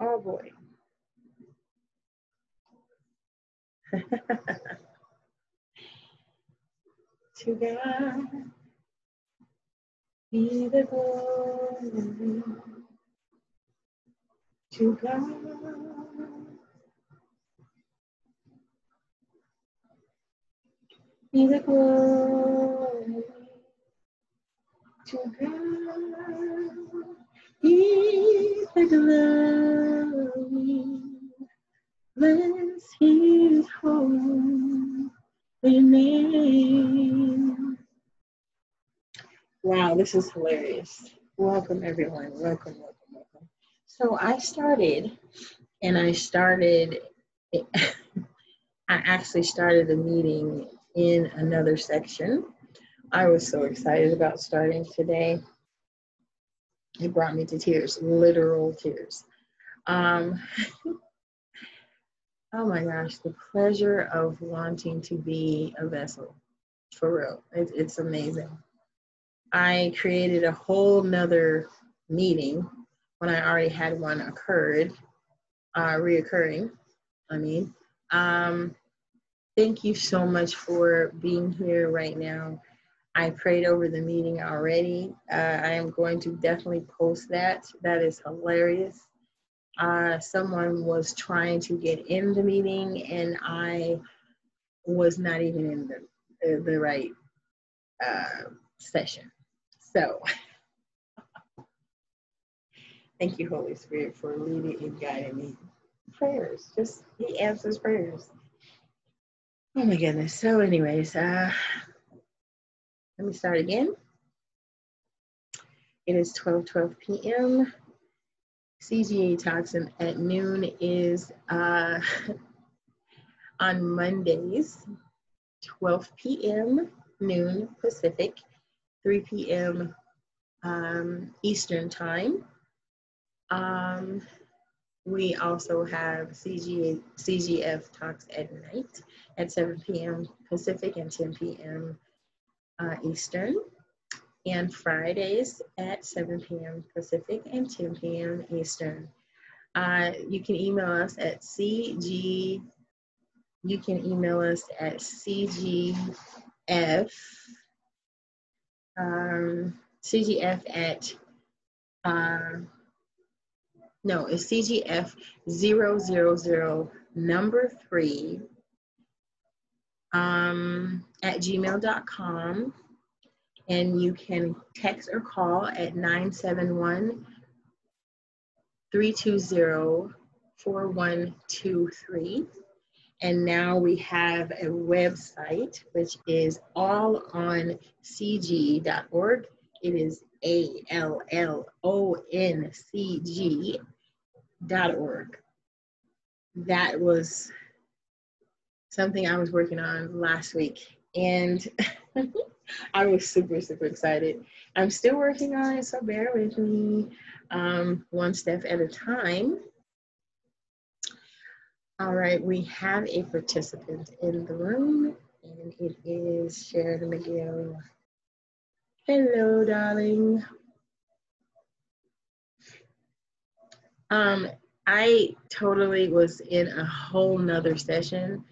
Oh boy. to God be the glory. To God be the glory. To God the glory. Bless his holy name. Wow, this is hilarious. Welcome, everyone. Welcome, welcome, welcome. So I started, and I started, I actually started a meeting in another section. I was so excited about starting today. It brought me to tears, literal tears. Um, oh my gosh, the pleasure of wanting to be a vessel, for real. It, it's amazing. I created a whole nother meeting when I already had one occurred, uh, reoccurring. I mean, um, thank you so much for being here right now. I prayed over the meeting already. Uh, I am going to definitely post that. That is hilarious uh, someone was trying to get in the meeting and I was not even in the, the, right uh, session. So, thank you, Holy Spirit, for leading and guiding me. Prayers, just He answers prayers. Oh my goodness. So, anyways, uh, let me start again. It is 12 12 p.m. CGA Toxin at noon is uh, on Mondays, 12 p.m. noon Pacific, 3 p.m. Um, Eastern Time. Um, we also have CGA, CGF Talks at night at 7 p.m. Pacific and 10 p.m. Uh, Eastern and Fridays at 7 p.m. Pacific and 10 p.m. Eastern. Uh, you can email us at cg. You can email us at cgf. Um, cgf at uh, no, it's cgf zero zero zero number three um, at gmail.com and you can text or call at 971 320 4123. And now we have a website which is all on cg.org. It is A L L O N C G dot org. That was something I was working on last week. And I was super, super excited. I'm still working on it, so bear with me um, one step at a time. All right, we have a participant in the room, and it is Sharon McGill. Hello, darling. Um, I totally was in a whole nother session,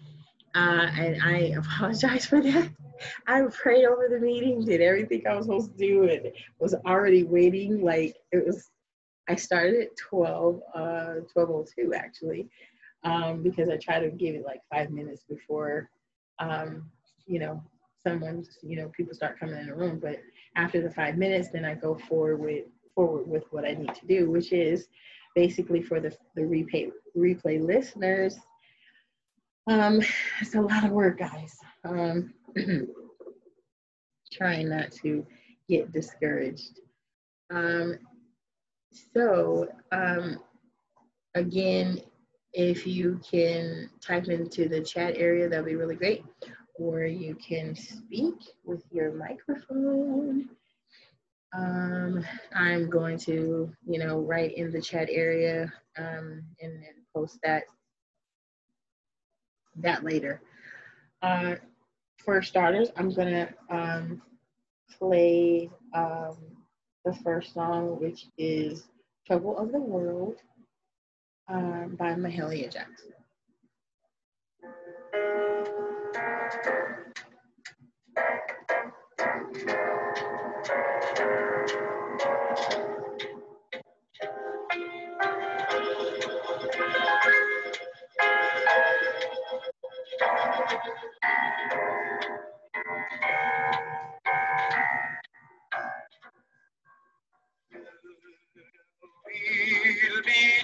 uh, and I apologize for that. I prayed over the meeting, did everything I was supposed to do, and was already waiting. Like it was, I started at 12, uh, 1202 actually, um, because I try to give it like five minutes before, um, you know, someone, you know, people start coming in the room. But after the five minutes, then I go forward with forward with what I need to do, which is basically for the the replay replay listeners. Um, it's a lot of work, guys. Um, trying not to get discouraged. Um, so, um, again, if you can type into the chat area, that'd be really great. Or you can speak with your microphone. Um, I'm going to, you know, write in the chat area um, and post that that later. Uh, for starters, I'm gonna um, play um, the first song, which is "Trouble of the World" uh, by Mahalia Jackson.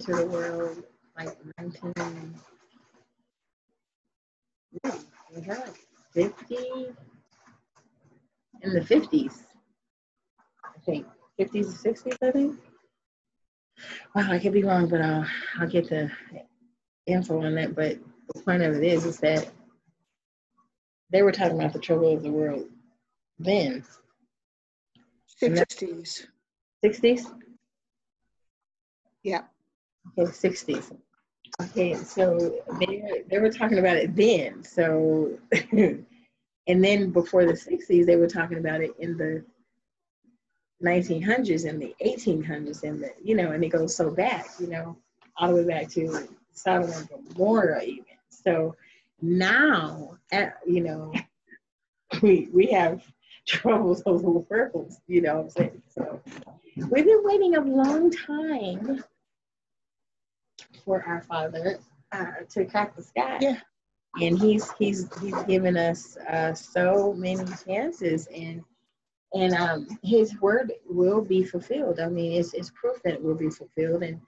into the world like 19 was that? Like 50 in the 50s i think. 50s or 60s i think. Wow i could be wrong but i'll, I'll get the info on that. But the point of it is is that they were talking about the trouble of the world then. 60s 60s yeah okay 60s Okay, so they they were talking about it then. So, and then before the '60s, they were talking about it in the 1900s and the 1800s, and the you know, and it goes so back, you know, all the way back to Sodom and Gomorrah, even. So now, you know, we we have troubles of the world, you know what I'm saying? So we've been waiting a long time for our Father uh, to crack the sky. Yeah. And he's he's he's given us uh, so many chances, and and um, his word will be fulfilled. I mean, it's it's proof that it will be fulfilled. And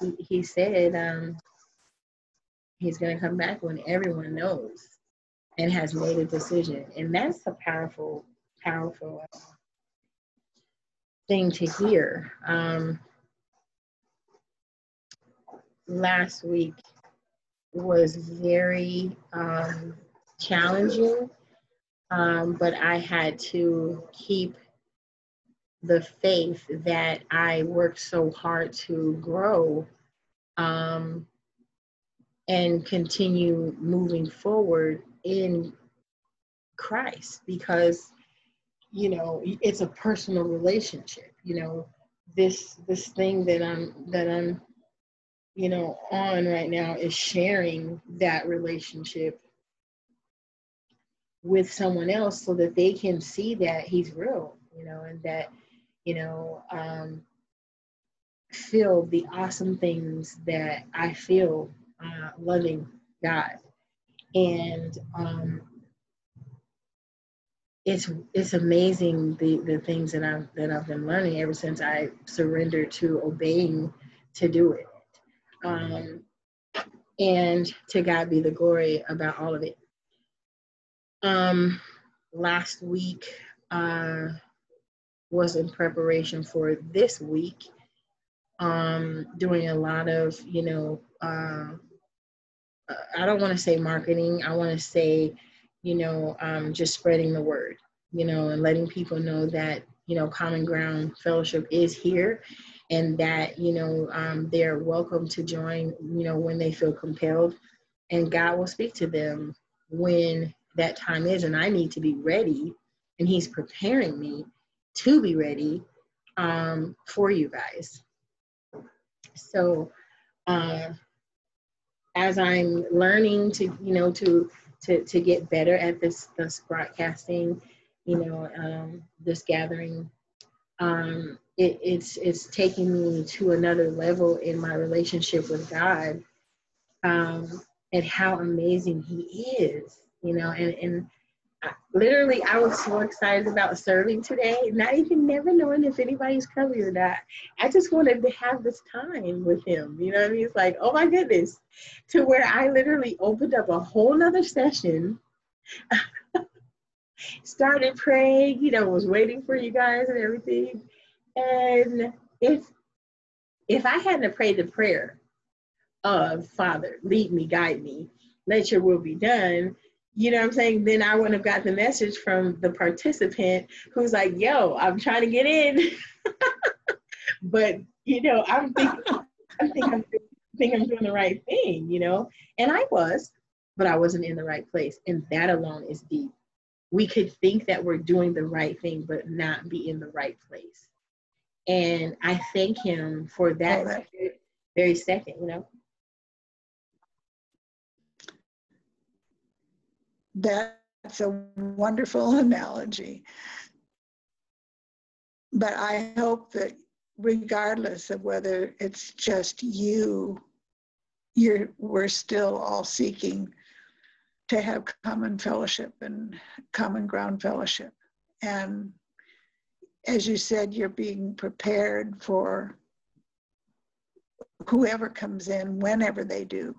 he, he said um, he's going to come back when everyone knows and has made a decision, and that's a powerful, powerful uh, thing to hear. Um, last week was very um, challenging, um, but I had to keep the faith that I worked so hard to grow um, and continue moving forward in Christ because you know it's a personal relationship. You know this this thing that I'm that I'm you know, on right now is sharing that relationship with someone else so that they can see that he's real, you know, and that, you know, um, feel the awesome things that I feel uh, loving God. And um, it's it's amazing the the things that I've that I've been learning ever since I surrendered to obeying to do it um, and to God be the glory about all of it. Um, last week uh, was in preparation for this week, um, doing a lot of, you know, uh, I don't want to say marketing, I want to say, you know, um, just spreading the word, you know, and letting people know that, you know, Common Ground Fellowship is here and that you know um, they're welcome to join you know when they feel compelled. And god will speak to them when that time is and i need to be ready and he's preparing me to be ready um, for you guys. So uh, as i'm learning to you know to to to get better at this this broadcasting you know um, this gathering um, it, it's it's taking me to another level in my relationship with God, um, and how amazing He is, you know, and and literally I was so excited about serving today, not even never knowing if anybody's coming or not. I just wanted to have this time with Him, you know what I mean? It's like, oh my goodness, to where I literally opened up a whole nother session. Started praying, you know, was waiting for you guys and everything and if if I hadn't prayed the prayer of Father, lead me, guide me, let your will be done, you know what I'm saying? Then I wouldn't have got the message from the participant who's like, yo, I'm trying to get in. but you know, I'm thinking I think I'm think I'm doing the right thing, you know? And I was, but I wasn't in the right place. And that alone is deep. We could think that we're doing the right thing, but not be in the right place. And I thank him for that oh, very second, you know. That's a wonderful analogy. But I hope that regardless of whether it's just you, you're, we're still all seeking to have common fellowship and common ground fellowship. And as you said, you're being prepared for whoever comes in, whenever they do.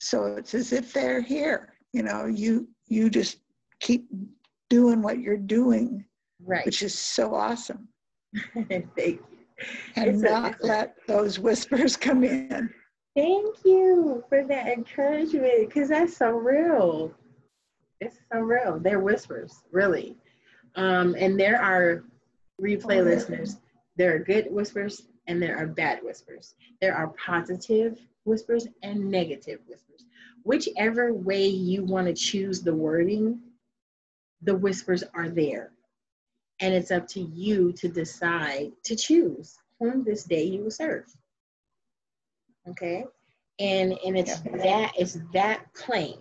So it's as if they're here. You know, you you just keep doing what you're doing, right? Which is so awesome. Thank you. And it's not a, let those whispers come in. Thank you for that encouragement because that's so real. It's so real. They're whispers, really. Um, and there are replay listeners. There are good whispers and there are bad whispers. There are positive whispers and negative whispers. Whichever way you want to choose the wording, the whispers are there. And it's up to you to decide to choose whom this day you will serve. Okay? And and it's that it's that plain.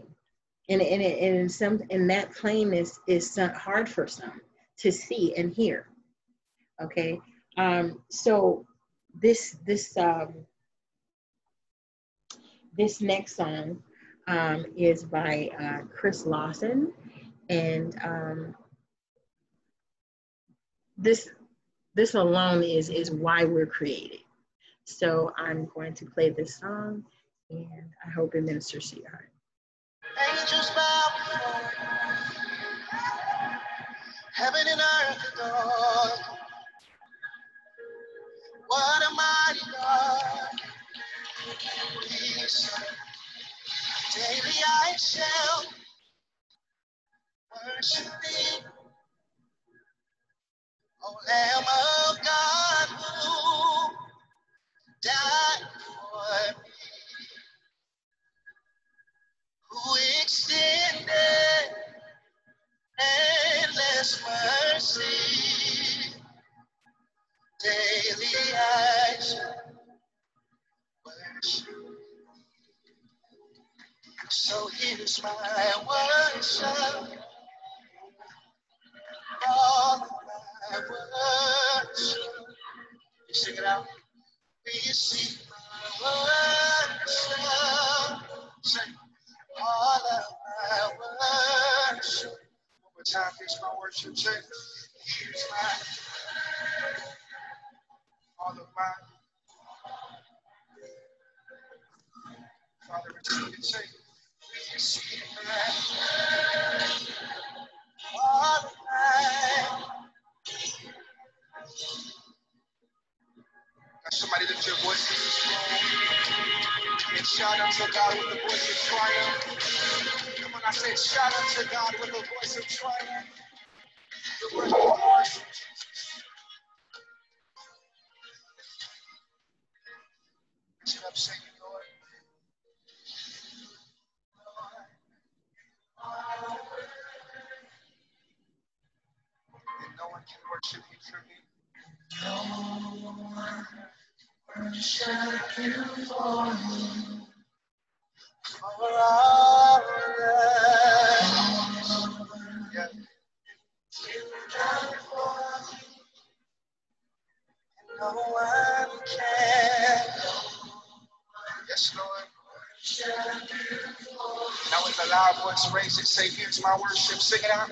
And and, it, and some and that plainness is hard for some to see and hear. Okay? Um, so this this um, this next song um, is by uh, Chris Lawson, and um, this this alone is is why we're created. So I'm going to play this song, and I hope it ministers to your heart. Angels bow heaven and earth adore. What a mighty God Daily I shall worship thee. O Lamb of God died for me, who extended endless mercy. Daily I worship. So here's my worship. All my worship. You sing it out. Time, here's my worship. Say, here's my all of my. Father, receive my all of my. Somebody lift your voices and shout unto God with the voice of triumph. Come on, I said shout unto God with the voice of triumph. The word of the Lord. I say Lord? And no one can worship you for me. No one worship you for all yeah. you've done for me. And no one can. Yes, Lord. Now with a loud voice, raise it. Say, here's my worship. Sing it out.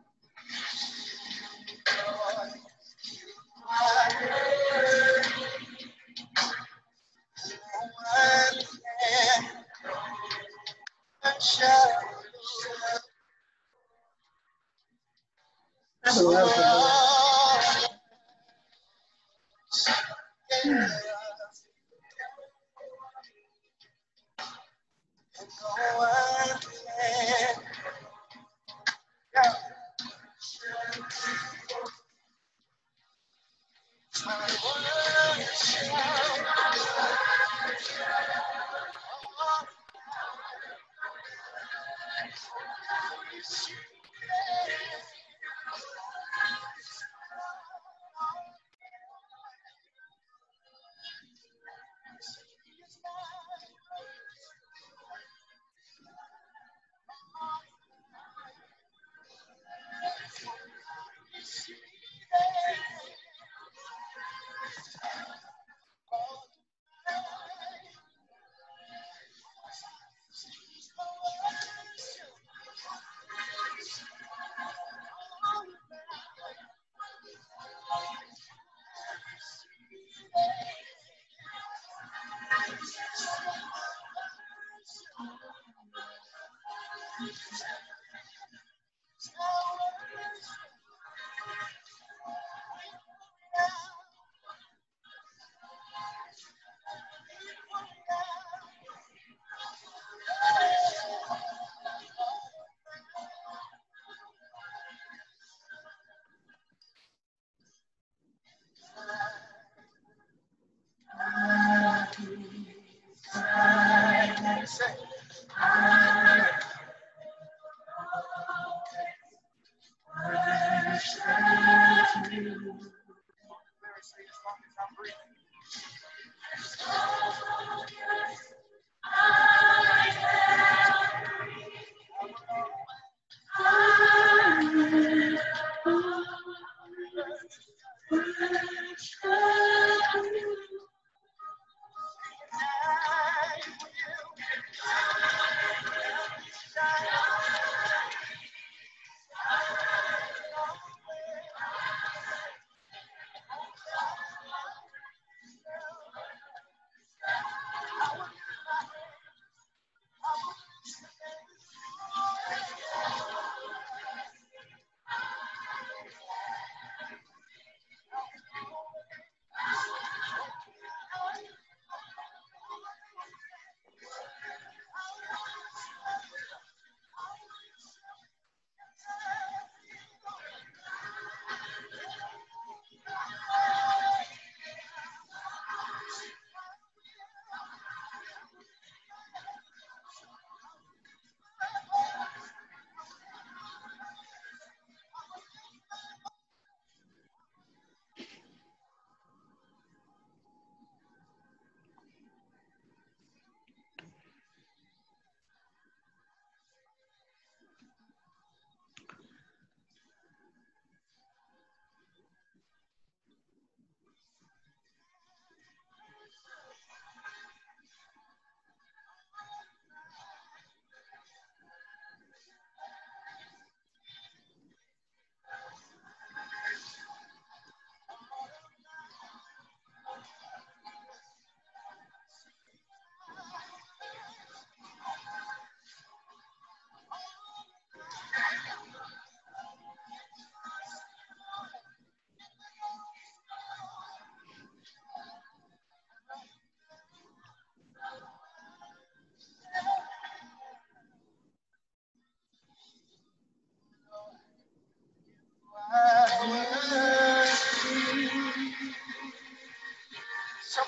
Yeah. Thank you.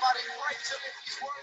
Somebody pray to me these words.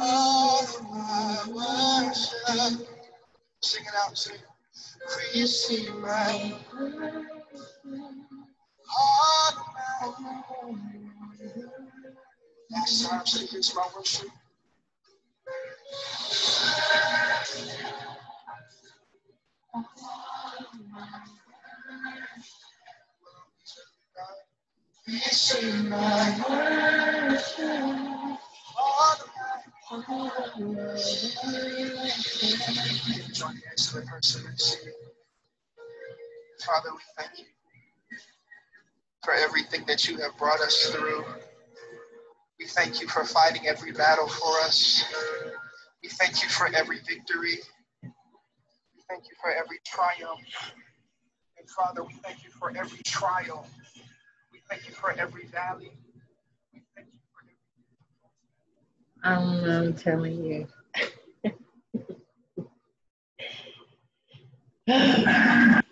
all my worship. Sing it out, sing. see my heart now. Next time, sing it's my worship. Receive my worship. Join. Father, we thank you for everything that you have brought us through. We thank you for fighting every battle for us. We thank you for every victory. We thank you for every triumph. And Father, we thank you for every trial. We thank you for every valley. Um, I'm telling you.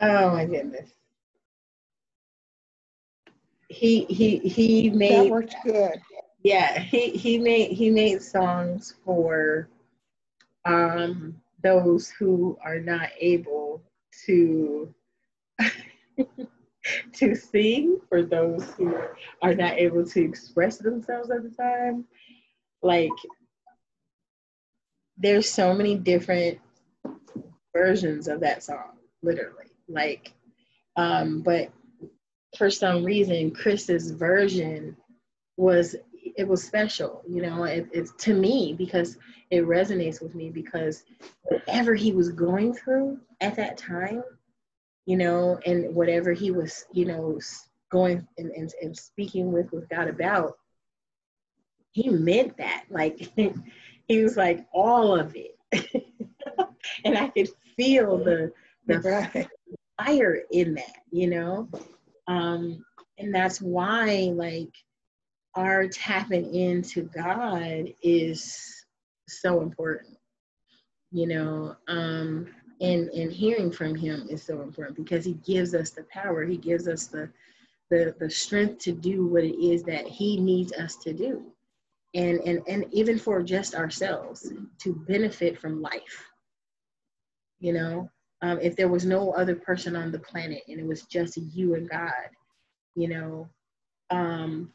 oh my goodness. He he he made that worked good. Yeah, he he made he made songs for um those who are not able to to sing for those who are not able to express themselves at the time like there's so many different versions of that song literally. Like um but for some reason chris's version was it was special you know? It, it's to me because it resonates with me because whatever he was going through at that time you know and whatever he was you know going and, and, and speaking with with god about he meant that. Like he was like all of it. And i could feel the the right. fire in that you know? Um and that's why like our tapping into God is so important, you know, um, and and hearing from Him is so important because He gives us the power. He gives us the the the strength to do what it is that He needs us to do, and and and even for just ourselves to benefit from life. You know, um, if there was no other person on the planet and it was just you and God, you know, um,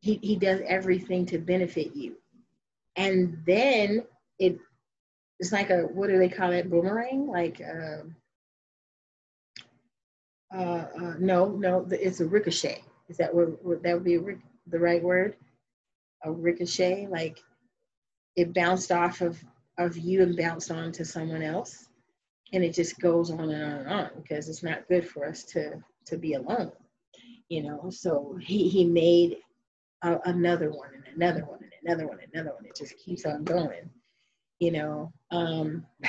he, he does everything to benefit you. And then it it's like a what do they call it boomerang like uh, uh, uh, no no it's a ricochet is that what that would be the right word a ricochet like it bounced off of of you and bounced on to someone else and it just goes on and on and on because it's not good for us to to be alone you know so he he made uh, another one and another one and another one and another one. It just keeps on going, you know. Um,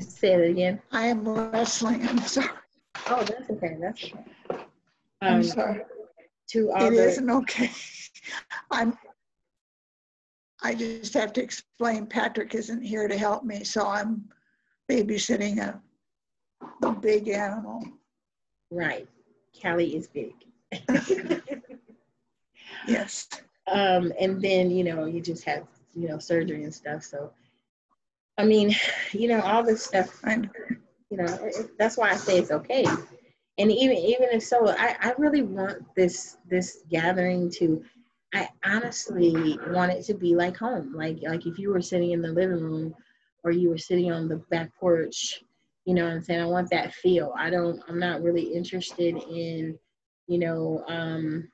say it again. I am wrestling. I'm sorry. Oh, that's okay. That's okay. Um, I'm sorry. To other, it isn't okay. I'm. I just have to explain. Patrick isn't here to help me, so I'm babysitting a, a big animal. Right. Callie is big. yes. Um, and then, you know, you just have, you know, surgery and stuff. So, I mean, you know, all this stuff, you know, that's why I say it's okay. And even even if so, I, I really want this this gathering to I honestly want it to be like home. Like like if you were sitting in the living room or you were sitting on the back porch you know what i'm saying? I want that feel. I don't i'm not really interested in you know um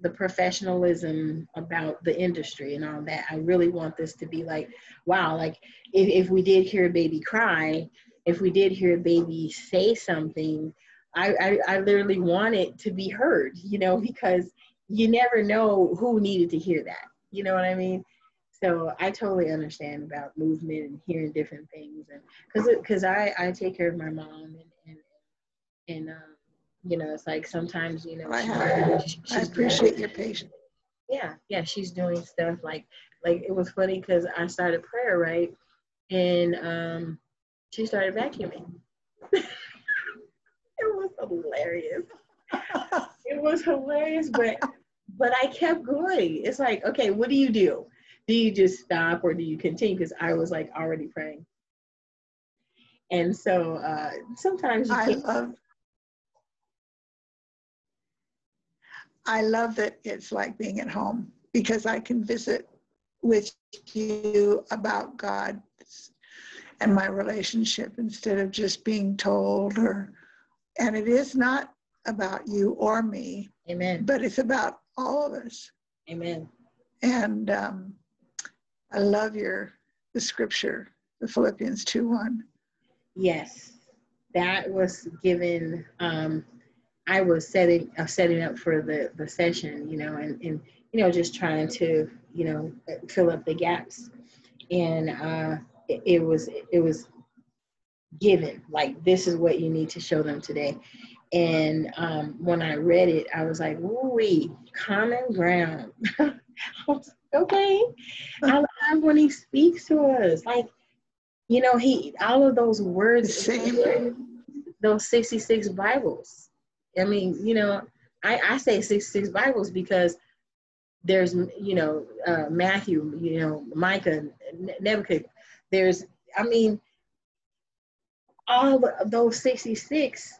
the professionalism about the industry and all that. I really want this to be like wow like if, if we did hear a baby cry if we did hear a baby say something I, I i literally want it to be heard you know because you never know who needed to hear that you know what i mean so I totally understand about movement and hearing different things, and because because I I take care of my mom and and and um, you know it's like sometimes you know I, she, I appreciate doing, your patience. Yeah, yeah, she's doing stuff like like it was funny because I started prayer right, and um, she started vacuuming. it was hilarious. it was hilarious, but but I kept going. It's like, okay, what do you do? do you just stop or do you continue? Because I was like already praying. And so uh, sometimes you I can't. love, I love that it's like being at home because I can visit with you about God and my relationship instead of just being told or and it is not about you or me amen but it's about all of us amen and um, I love your the scripture, the Philippians 2 1. Yes, that was given. Um, I was setting uh, setting up for the the session, you know, and and you know just trying to you know fill up the gaps, and uh, it, it was it was given like this is what you need to show them today. And um, when I read it, I was like, "Wee, common ground." okay, I love when he speaks to us. Like, you know, he all of those words, those sixty-six Bibles. I mean, you know, I, I say sixty-six Bibles because there's, you know, uh, Matthew, you know, Micah, Nebuchadnezzar. There's, I mean, all of those sixty-six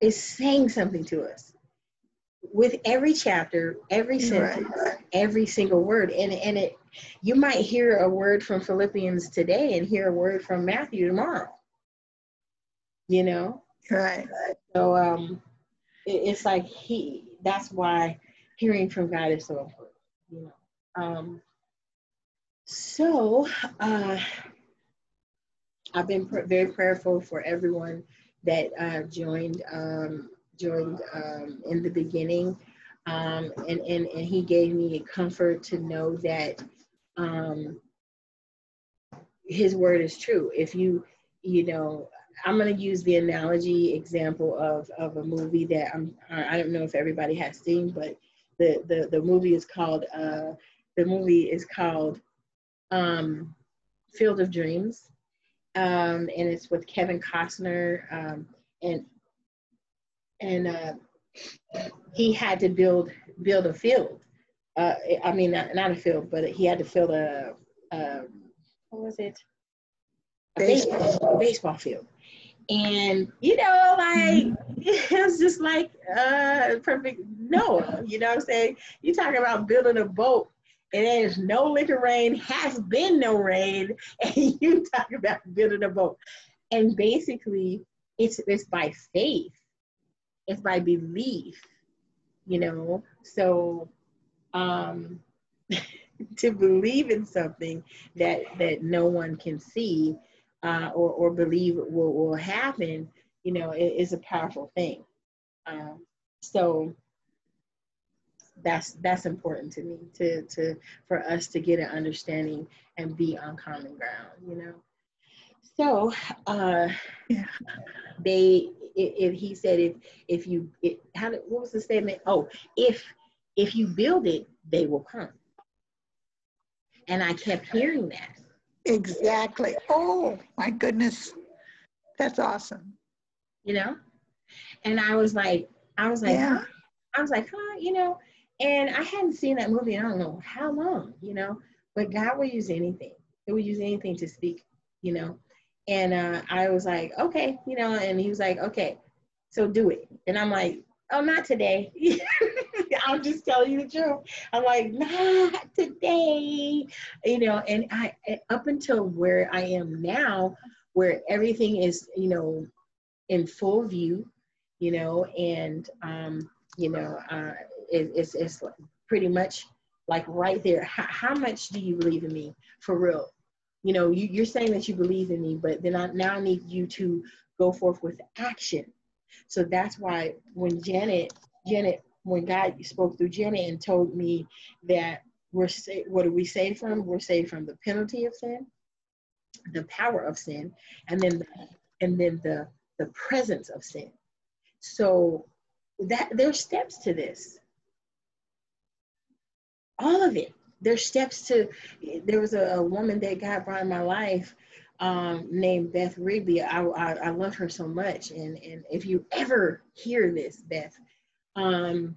is saying something to us with every chapter, every sentence, right. every single word. And, and it you might hear a word from Philippians today and hear a word from Matthew tomorrow. You know? Right. So um it, it's like he that's why hearing from God is so important. You know. Um so uh I've been pr- very prayerful for everyone that uh, joined um, joined um, in the beginning, um, and, and and he gave me a comfort to know that um, his word is true. If you you know, I'm going to use the analogy example of of a movie that I'm I don't know if everybody has seen, but the the the movie is called uh, the movie is called um, Field of Dreams um, and it's with Kevin Costner, um, and and uh, he had to build build a field. Uh, I mean, not, not a field, but he had to fill a, a what was it? A baseball, baseball field. And you know, like it was just like uh perfect no, you know what I'm saying? You talking about building a boat and there's no liquor rain, has been no rain, and you talk about building a boat. And basically, it's it's by faith, it's by belief, you know. So, um, to believe in something that that no one can see uh, or or believe will will happen, you know, it is a powerful thing. Um, so that's that's important to me to to for us to get an understanding and be on common ground you know? So uh yeah. they if he said if if you it, how did, what was the statement? Oh if if you build it they will come. And i kept hearing that. Exactly. Oh my goodness. That's awesome. You know? And i was like i was like yeah. i was like huh you know and I hadn't seen that movie, I don't know how long, you know, but God will use anything. He will use anything to speak, you know. And uh, I was like, okay, you know, and he was like, okay, so do it. And I'm like, oh, not today. I'm just telling you the truth. I'm like, not today, you know. And I, up until where I am now, where everything is, you know, in full view, you know, and, um, you know, uh, it, it's, it's pretty much like right there. How, how much do you believe in me for real? You know, you, you're saying that you believe in me, but then I now need you to go forth with action. So that's why when Janet, Janet, when God spoke through Janet and told me that we're sa- what are we saved from? We're saved from the penalty of sin, the power of sin, and then the, and then the the presence of sin. So that there's steps to this all of it. There's steps to, there was a, a woman that God brought in my life um, named Beth Rigby. I, I, I, love her so much. And, and if you ever hear this, Beth, um,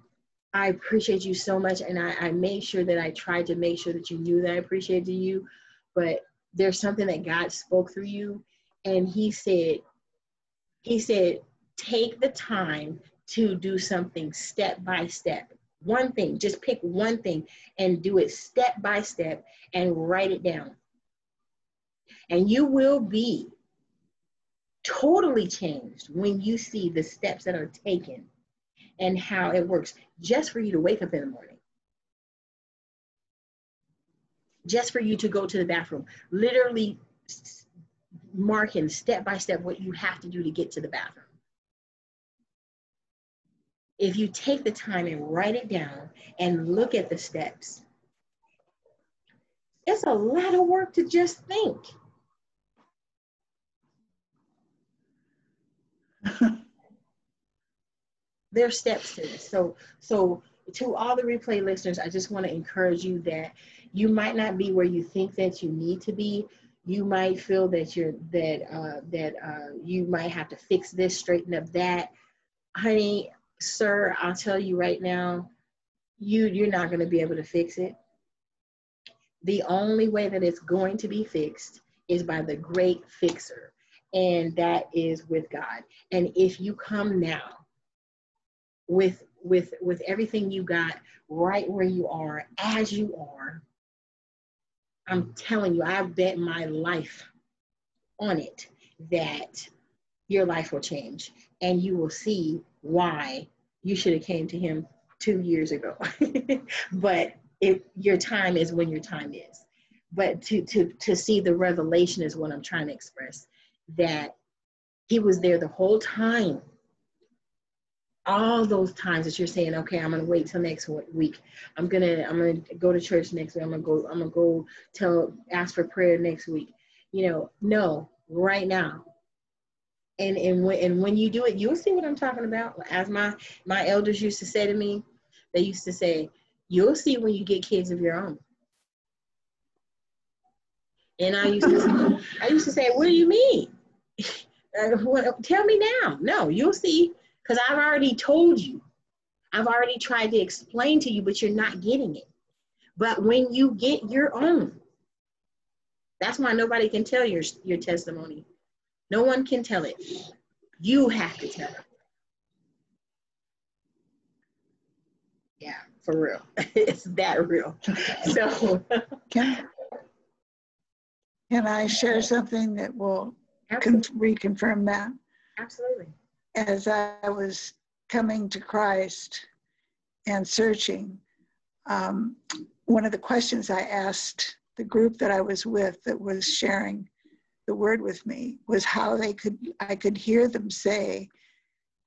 I appreciate you so much. And I, I made sure that I tried to make sure that you knew that I appreciated you. But there's something that God spoke through you. And he said, he said, take the time to do something step by step one thing, just pick one thing and do it step by step and write it down. And you will be totally changed when you see the steps that are taken and how it works just for you to wake up in the morning. Just for you to go to the bathroom, literally marking step by step what you have to do to get to the bathroom if you take the time and write it down and look at the steps, it's a lot of work to just think. there are steps to this. So, so to all the replay listeners, I just want to encourage you that you might not be where you think that you need to be. You might feel that you're that uh, that uh, you might have to fix this, straighten up that. Honey, sir, I'll tell you right now, you you're not going to be able to fix it. The only way that it's going to be fixed is by the great fixer, and that is with God. And if you come now with with with everything you got right where you are as you are i'm telling you i bet my life on it that your life will change and you will see why you should have came to him two years ago but if your time is when your time is but to to to see the revelation is what i'm trying to express that he was there the whole time all those times that you're saying, okay, I'm gonna wait till next week. I'm gonna I'm gonna go to church next week. I'm gonna go I'm gonna go tell ask for prayer next week. You know, no, right now. And and when and when you do it, you'll see what I'm talking about. As my my elders used to say to me, they used to say, you'll see when you get kids of your own. And I used to I used to say, what do you mean? Uh, tell me now. No, you'll see because I've already told you. I've already tried to explain to you, but you're not getting it. But when you get your own, that's why nobody can tell your, your testimony. No one can tell it. You have to tell it. Yeah, for real. it's that real. So can, can I share something that will con- reconfirm that? Absolutely as I was coming to Christ and searching, um, one of the questions I asked the group that I was with that was sharing the word with me was how they could I could hear them say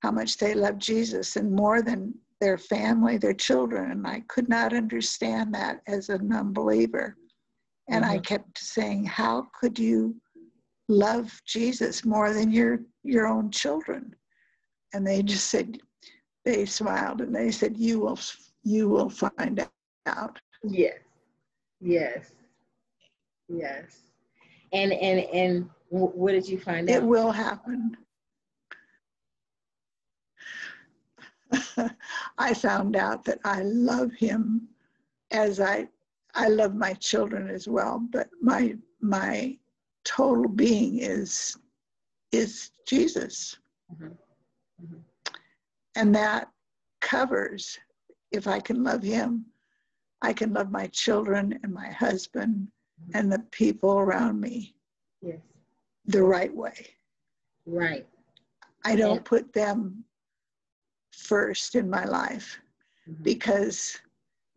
how much they loved Jesus and more than their family, their children, and I could not understand that as a non-believer. And mm-hmm. I kept saying, How could you love Jesus more than your your own children? and they just said they smiled and they said you will you will find out yes yes yes and and and what did you find it out it will happen i found out that i love him as i i love my children as well but my my total being is is jesus mm-hmm. Mm-hmm. And that covers if I can love him, I can love my children and my husband. And the people around me yes. the right way. Right. I don't put them first in my life mm-hmm. because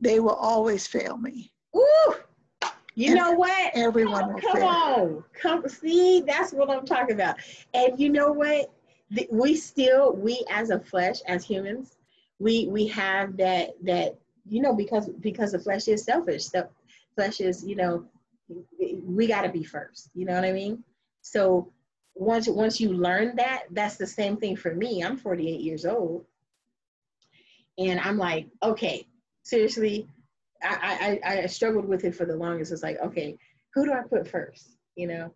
they will always fail me. Ooh, you and know what? Everyone will come fail. on, come see. That's what I'm talking about. And you know what? we still we as a flesh as humans we we have that that you know because because the flesh is selfish The flesh is you know we got to be first you know what i mean? So once once you learn that that's the same thing for me. I'm 48 years old. And i'm like okay seriously i i i struggled with it for the longest. It's like okay who do i put first you know?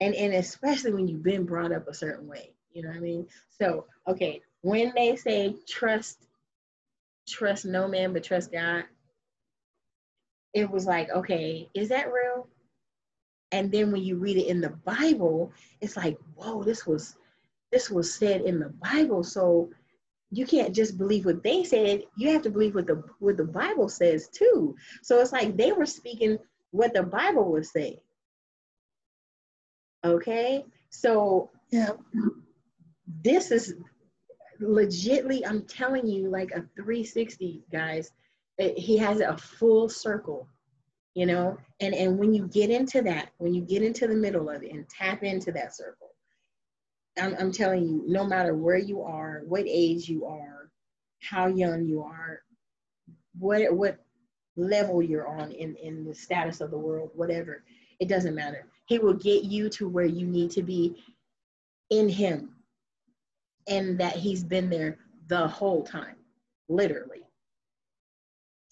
And and especially when you've been brought up a certain way you know what I mean? So, okay, when they say trust, trust no man but trust God, it was like, okay, is that real? And then when you read it in the Bible, it's like, whoa, this was this was said in the Bible. So you can't just believe what they said. You have to believe what the what the Bible says too. So it's like they were speaking what the Bible was saying. Okay? So yeah this is legitly, I'm telling you, like a 360, guys. It, he has a full circle, you know? And, and when you get into that, when you get into the middle of it and tap into that circle, I'm, I'm telling you, no matter where you are, what age you are, how young you are, what, what, level you're on in, in the status of the world, whatever. It doesn't matter. He will get you to where you need to be in him. And that he's been there the whole time, literally.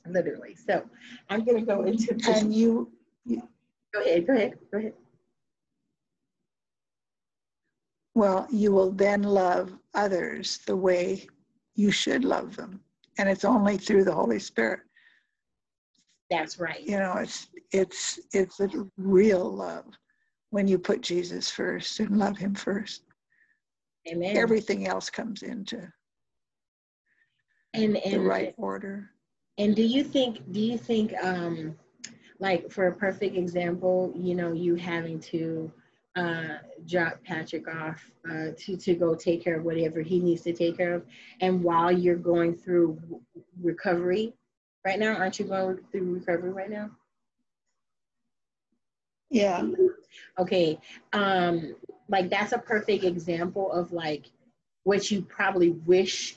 Literally. So I'm gonna go into this. And you, you go ahead, go ahead, go ahead. Well, you will then love others the way you should love them. And it's only through the Holy Spirit. That's right. You know, it's it's it's a real love when you put Jesus first and love him first. Amen. Everything else comes into and, and the right order. And do you think do you think um like for a perfect example, you know, you having to uh, drop Patrick off uh, to, to go take care of whatever he needs to take care of. And while you're going through recovery right now, aren't you going through recovery right now? Yeah. Okay. Um, like that's a perfect example of like what you probably wish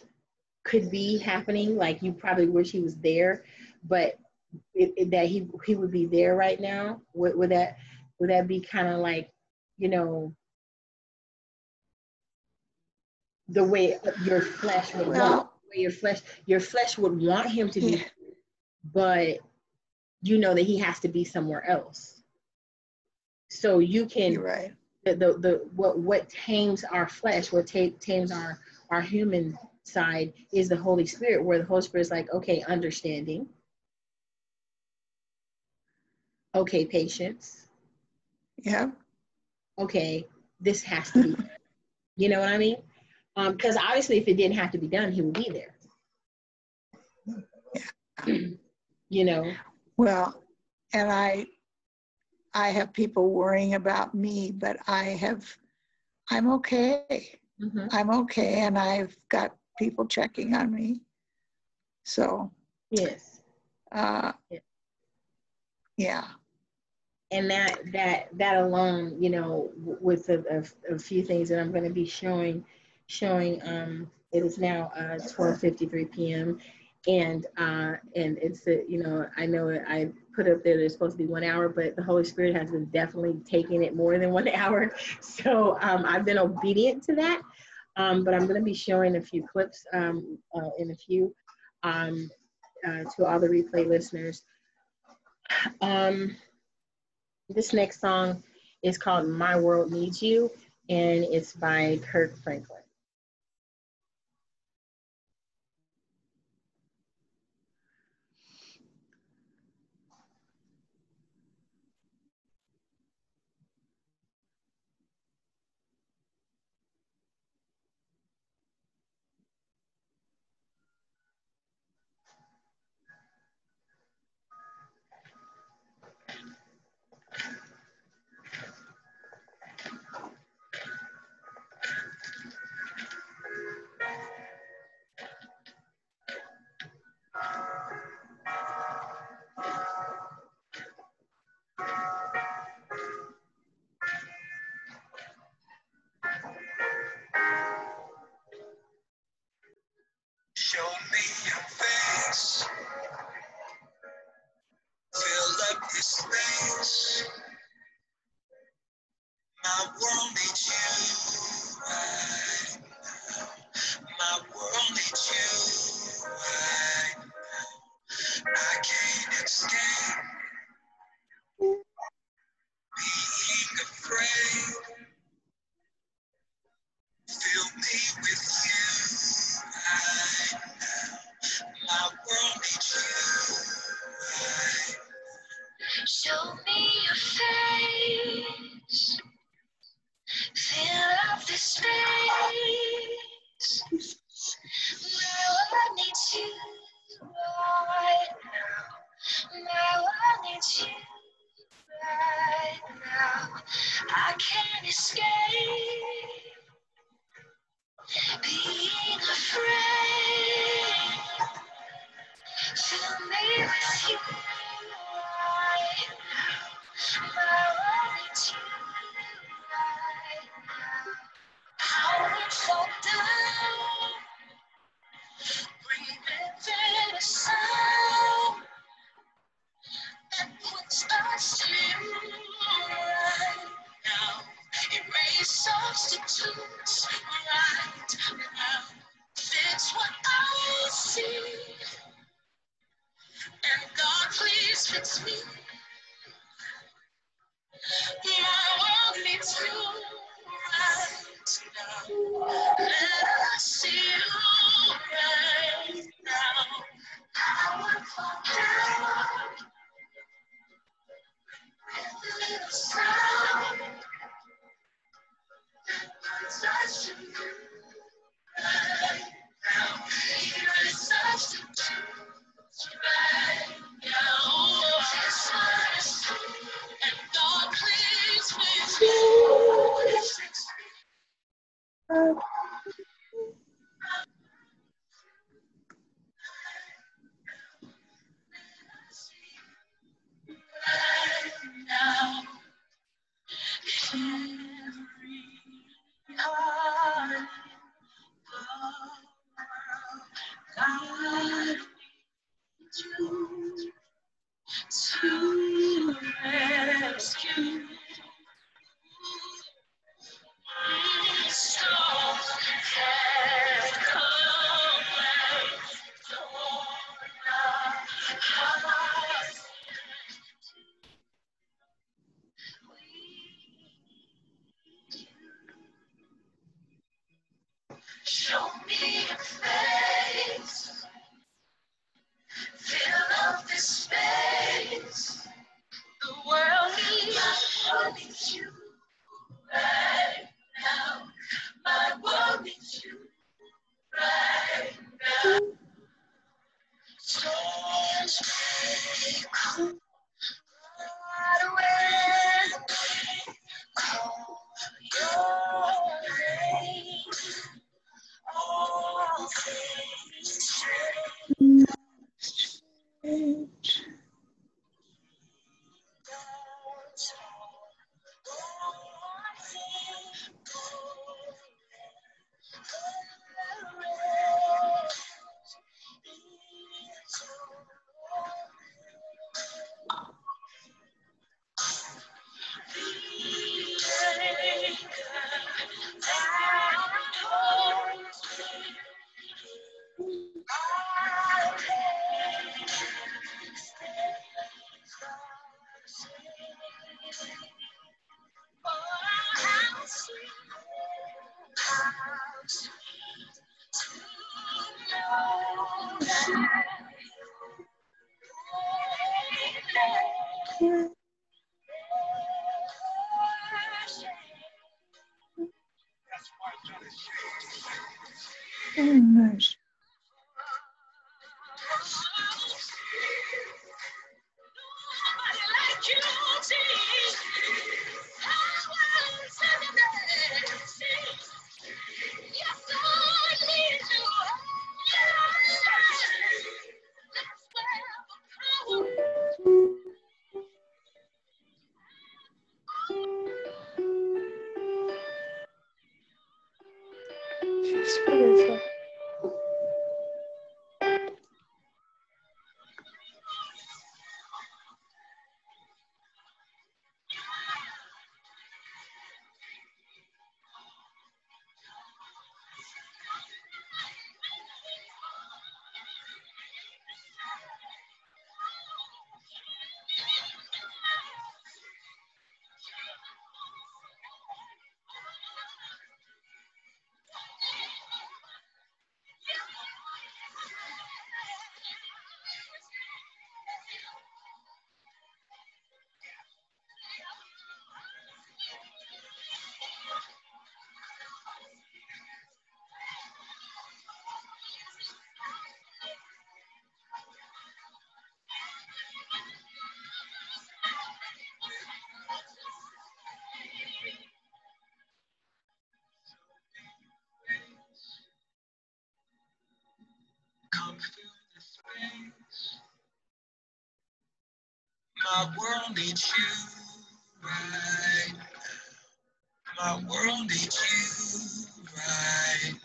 could be happening. Like you probably wish he was there, but it, it, that he he would be there right now. Would, would that would that be kind of like you know, the way your flesh would well, want, your flesh, your flesh would want him to be, but you know that he has to be somewhere else. So you can You're right. The, the the what what tames our flesh, what tames our our human side is the Holy Spirit, where the Holy Spirit is like, okay, understanding. Okay, patience. Yeah okay, this has to be. you know what I mean? Because um, obviously, if it didn't have to be done, he would be there. you know. Well, and I, I have people worrying about me, but I have, I'm okay. Mm-hmm. I'm okay, and I've got people checking on me. So. Yes. Uh, yeah. yeah and that that that alone you know with a, a, a few things that i'm going to be showing showing um it is now uh 12:53 p.m. and uh and it's a, you know I know I put up there there's supposed to be one hour but the Holy Spirit has been definitely taking it more than one hour so um, I've been obedient to that um, but I'm going to be showing a few clips um, uh, in a few um, uh, to all the replay listeners um this next song is called My World Needs You, and it's by Kirk Franklin. Dios. My world needs you right My world needs you right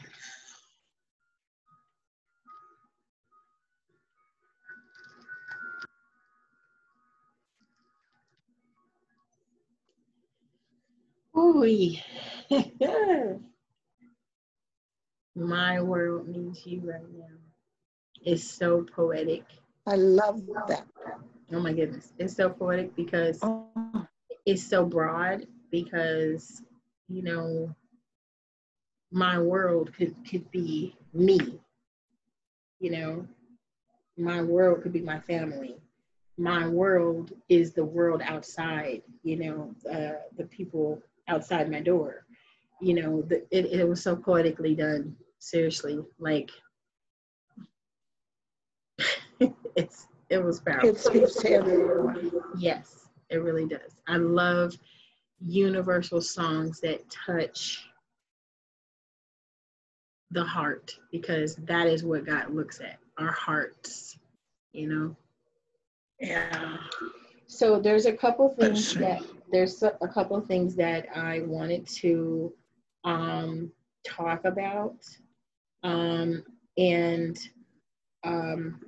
Ooh. My world needs you right now. It's so poetic. I love that. Oh my goodness, it's so poetic because Oh, it's so broad because you know my world could could be me you know? My world could be my family. My world is the world outside you know uh, the people outside my door. You know the, it, it was so poetically done. Seriously like it's it was powerful it speaks to everyone. Yes, it really does. I love universal songs that touch the heart because that is what God looks at our hearts, you know. Yeah. So there's a couple things that there's a a couple things that I wanted to um, talk about, um, and um,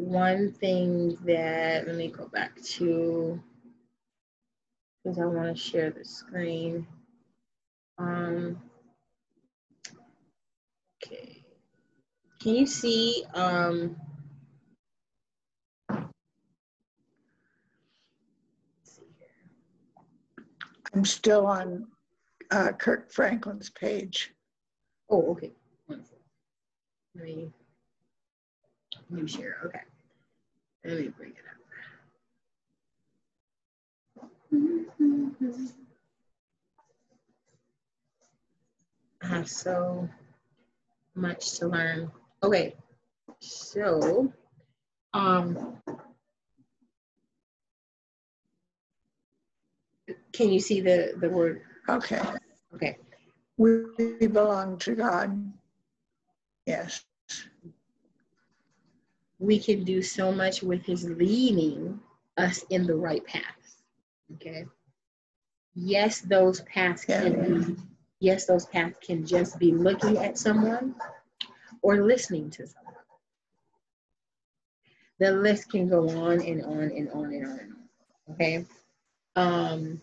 one thing that let me go back to because I want to share the screen. Um, okay, can you see? Um, let's see here. I'm still on uh, Kirk Franklin's page. Oh, okay. Wonderful. Let me new share. Okay. Let me bring it up. I have so much to learn. Okay. So, um, can you see the the word? Okay. Okay. We we belong to God. Yes. We can do so much with his leading us in the right paths. Okay. Yes, those paths can be, yes, those paths can just be looking at someone or listening to someone. The list can go on and on and on and on. Okay. Um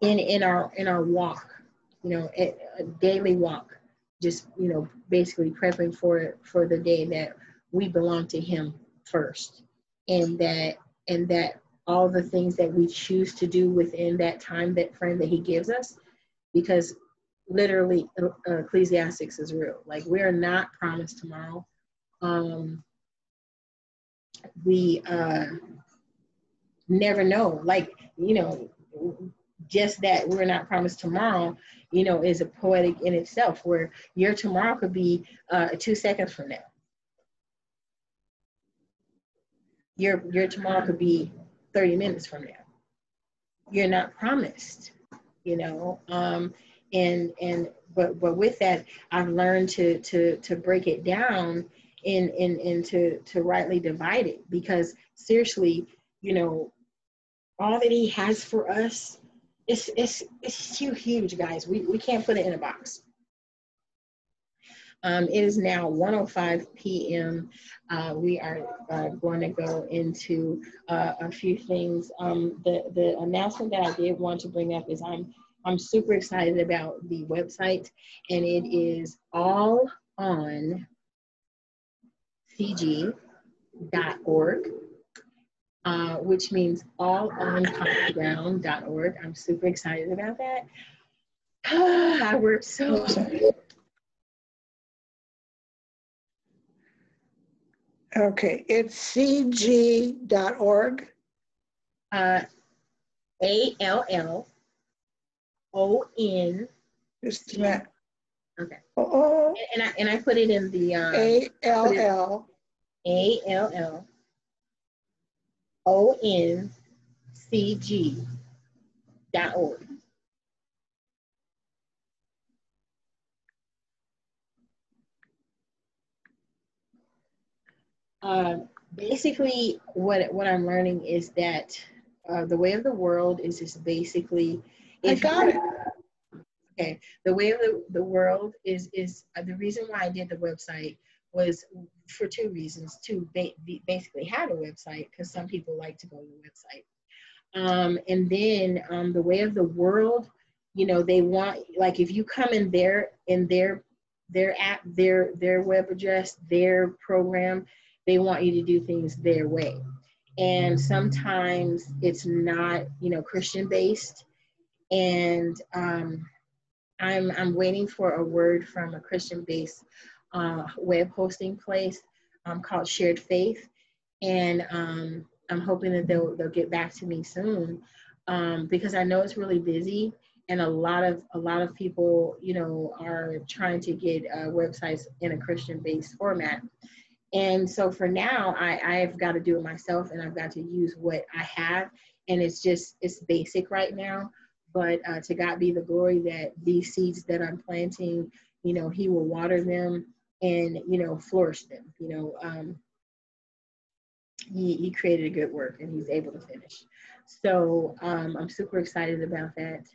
in in our in our walk, you know, a, a daily walk, just you know basically prepping for it for the day that we belong to him first. And that and that all the things that we choose to do within that time that frame that he gives us because literally uh, ecclesiastics is real. Like we're not promised tomorrow. Um we uh never know. Like you know just that we're not promised tomorrow you know, is a poetic in itself, where your tomorrow could be uh, two seconds from now. Your your tomorrow could be 30 minutes from now. You're not promised, you know. Um, and and but but with that, I've learned to to to break it down and and and to to rightly divide it because seriously, you know, all that He has for us it's it's it's too huge, guys. We we can't put it in a box. Um, it is now 1:05 p.m. Uh, we are uh, going to go into uh, a few things. Um, the the announcement that I did want to bring up is I'm I'm super excited about the website, and it is all on cg.org uh, which means all on ground.org. I'm super excited about that. I worked so Okay, it's cg.org. uh, A L L O N. Just a minute. Okay, Oh, and I and I put it in the um, A L L A L L O N C G dot org. Uh, basically, what what I'm learning is that uh, the way of the world is just basically. I got it. Okay, the way of the, the world is is uh, the reason why I did the website was for two reasons. To ba- basically have a website because some people like to go to the website, um, and then um, the way of the world. You know, they want like if you come in their in their their app, their their web address, their program. They want you to do things their way, and sometimes it's not, you know, Christian based. And um, I'm I'm waiting for a word from a Christian based uh, web hosting place um, called Sharefaith, and um, I'm hoping that they'll they'll get back to me soon um, because I know it's really busy and a lot of a lot of people you know are trying to get uh, websites in a Christian based format. And so for now, I, I've got to do it myself, and I've got to use what I have, and it's just it's basic right now. But uh, to God be the glory that these seeds that I'm planting, you know, He will water them and you know flourish them you know um, he, he created a good work and he's able to finish. So um, i'm super excited about that.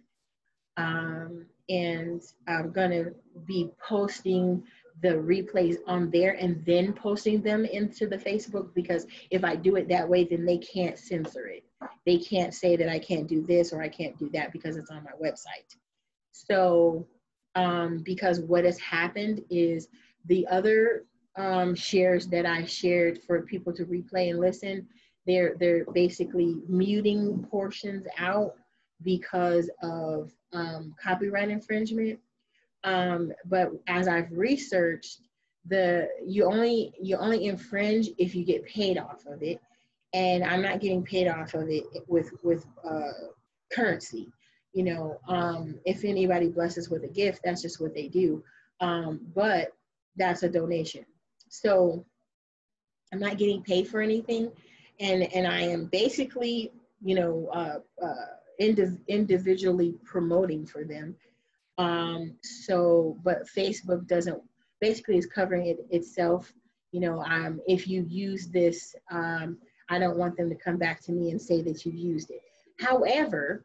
Um, and i'm going to be posting the replays on there and then posting them into the facebook because if i do it that way then they can't censor it. They can't say that i can't do this or i can't do that because it's on my website. So um, because what has happened is the other um, shares that I shared for people to replay and listen, they're they're basically muting portions out because of um, copyright infringement. Um, but as I've researched, the you only you only infringe if you get paid off of it, and I'm not getting paid off of it with with uh, currency. You know, um, if anybody blesses with a gift, that's just what they do. Um, but that's a donation. So I'm not getting paid for anything, and and I am basically, you know, uh, uh, indiv- individually promoting for them. Um, so, but Facebook doesn't basically is covering it itself. You know, um, if you use this, um, I don't want them to come back to me and say that you've used it. However,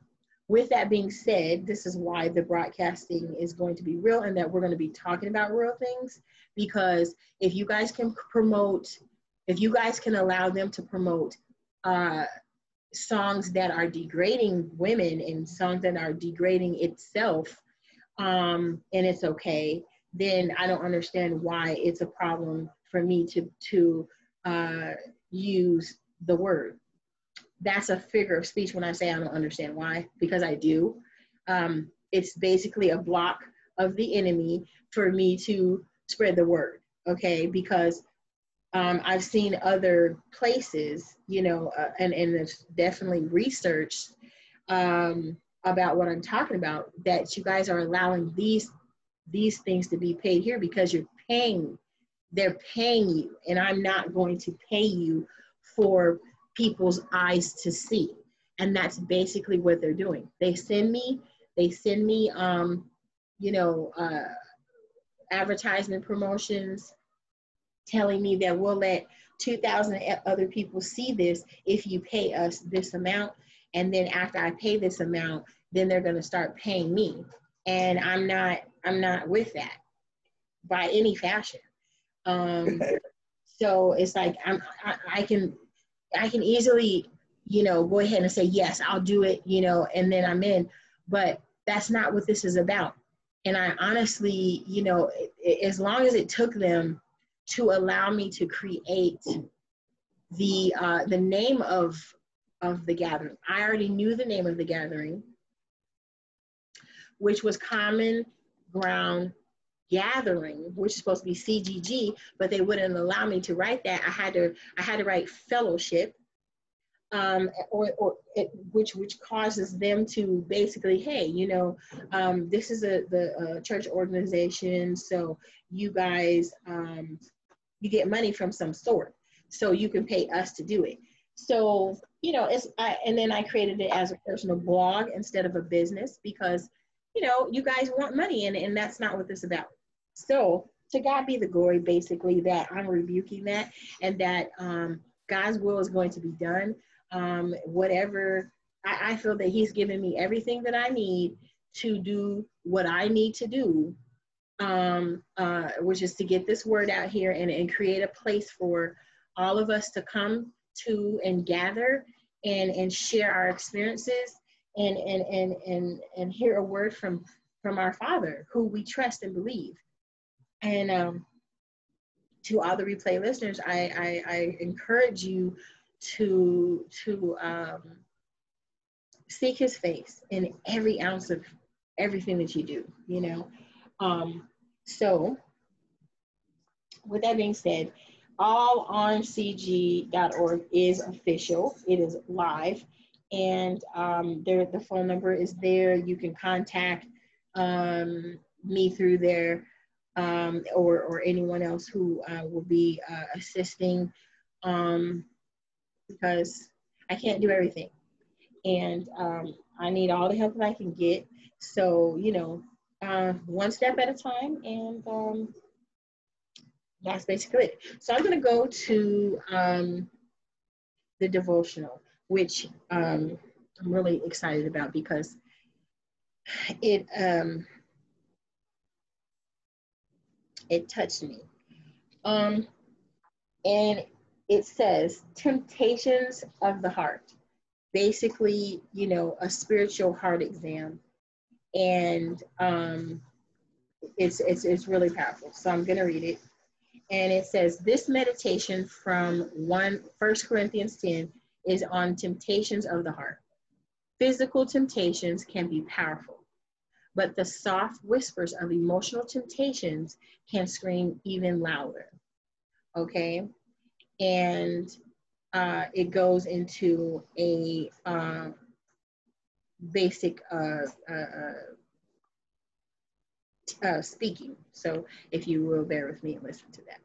with that being said, this is why the broadcasting is going to be real and that we're going to be talking about real things. Because if you guys can promote, if you guys can allow them to promote uh, songs that are degrading women and songs that are degrading itself, um, and it's okay, then I don't understand why it's a problem for me to to uh, use the word that's a figure of speech when I say I don't understand why, because I do. Um, it's basically a block of the enemy for me to spread the word, okay? Because um, I've seen other places, you know, uh, and, and it's definitely researched um, about what I'm talking about, that you guys are allowing these these things to be paid here because you're paying, they're paying you, and I'm not going to pay you for people's eyes to see. And that's basically what they're doing. They send me, they send me, um, you know, uh, advertisement promotions telling me that we'll let 2,000 other people see this if you pay us this amount. And then after I pay this amount, then they're going to start paying me. And I'm not, I'm not with that by any fashion. Um, so it's like I'm, I, I can I can easily, you know, go ahead and say, yes, I'll do it, you know, and then I'm in. But that's not what this is about. And I honestly, you know, as long as it took them to allow me to create the uh, the name of of the gathering, I already knew the name of the gathering, which was Common Ground gathering, which is supposed to be CGG, but they wouldn't allow me to write that. I had to I had to write fellowship, um, or, or it, which which causes them to basically, hey, you know, um, this is a the uh, church organization, so you guys um, you get money from some sort, so you can pay us to do it. So you know, it's I, and then I created it as a personal blog instead of a business because you know, you guys want money and, and that's not what this is about. So to God be the glory, basically, that I'm rebuking that and that um, God's will is going to be done. Um, whatever, I, I feel that He's given me everything that I need to do what I need to do, um, uh, which is to get this word out here and, and create a place for all of us to come to and gather and, and share our experiences and, and, and, and, and hear a word from, from our Father who we trust and believe. And um, to all the replay listeners, I, I, I encourage you to to um, seek His face in every ounce of everything that you do. You know, um, so with that being said, allonCG.org is official. It is live, and um, there the phone number is there. You can contact um, me through there, um, or or anyone else who uh, will be uh, assisting, um, because I can't do everything, and um, I need all the help that I can get. So you know, uh, one step at a time, and um, that's basically it. So I'm going to go to um, the devotional, which um, I'm really excited about because it it touched me. Um, and it says temptations of the heart. Basically, you know, a spiritual heart exam, and um, it's it's it's really powerful. So I'm to read it and it says this meditation from 1 First Corinthians 10 is on temptations of the heart. Physical temptations can be powerful, but the soft whispers of emotional temptations can scream even louder. Okay, and uh, it goes into a uh, basic uh, uh, uh uh, speaking. So if you will bear with me and listen to that.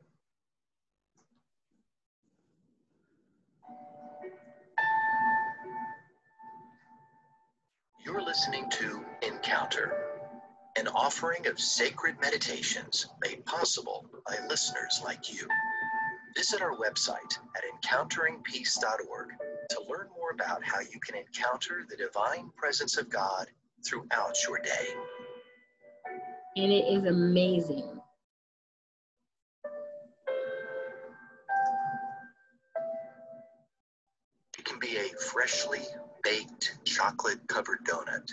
You're listening to Encounter, an offering of sacred meditations made possible by listeners like you. Visit our website at encounteringpeace.org to learn more about how you can encounter the divine presence of God throughout your day and it is amazing. It can be a freshly baked chocolate covered donut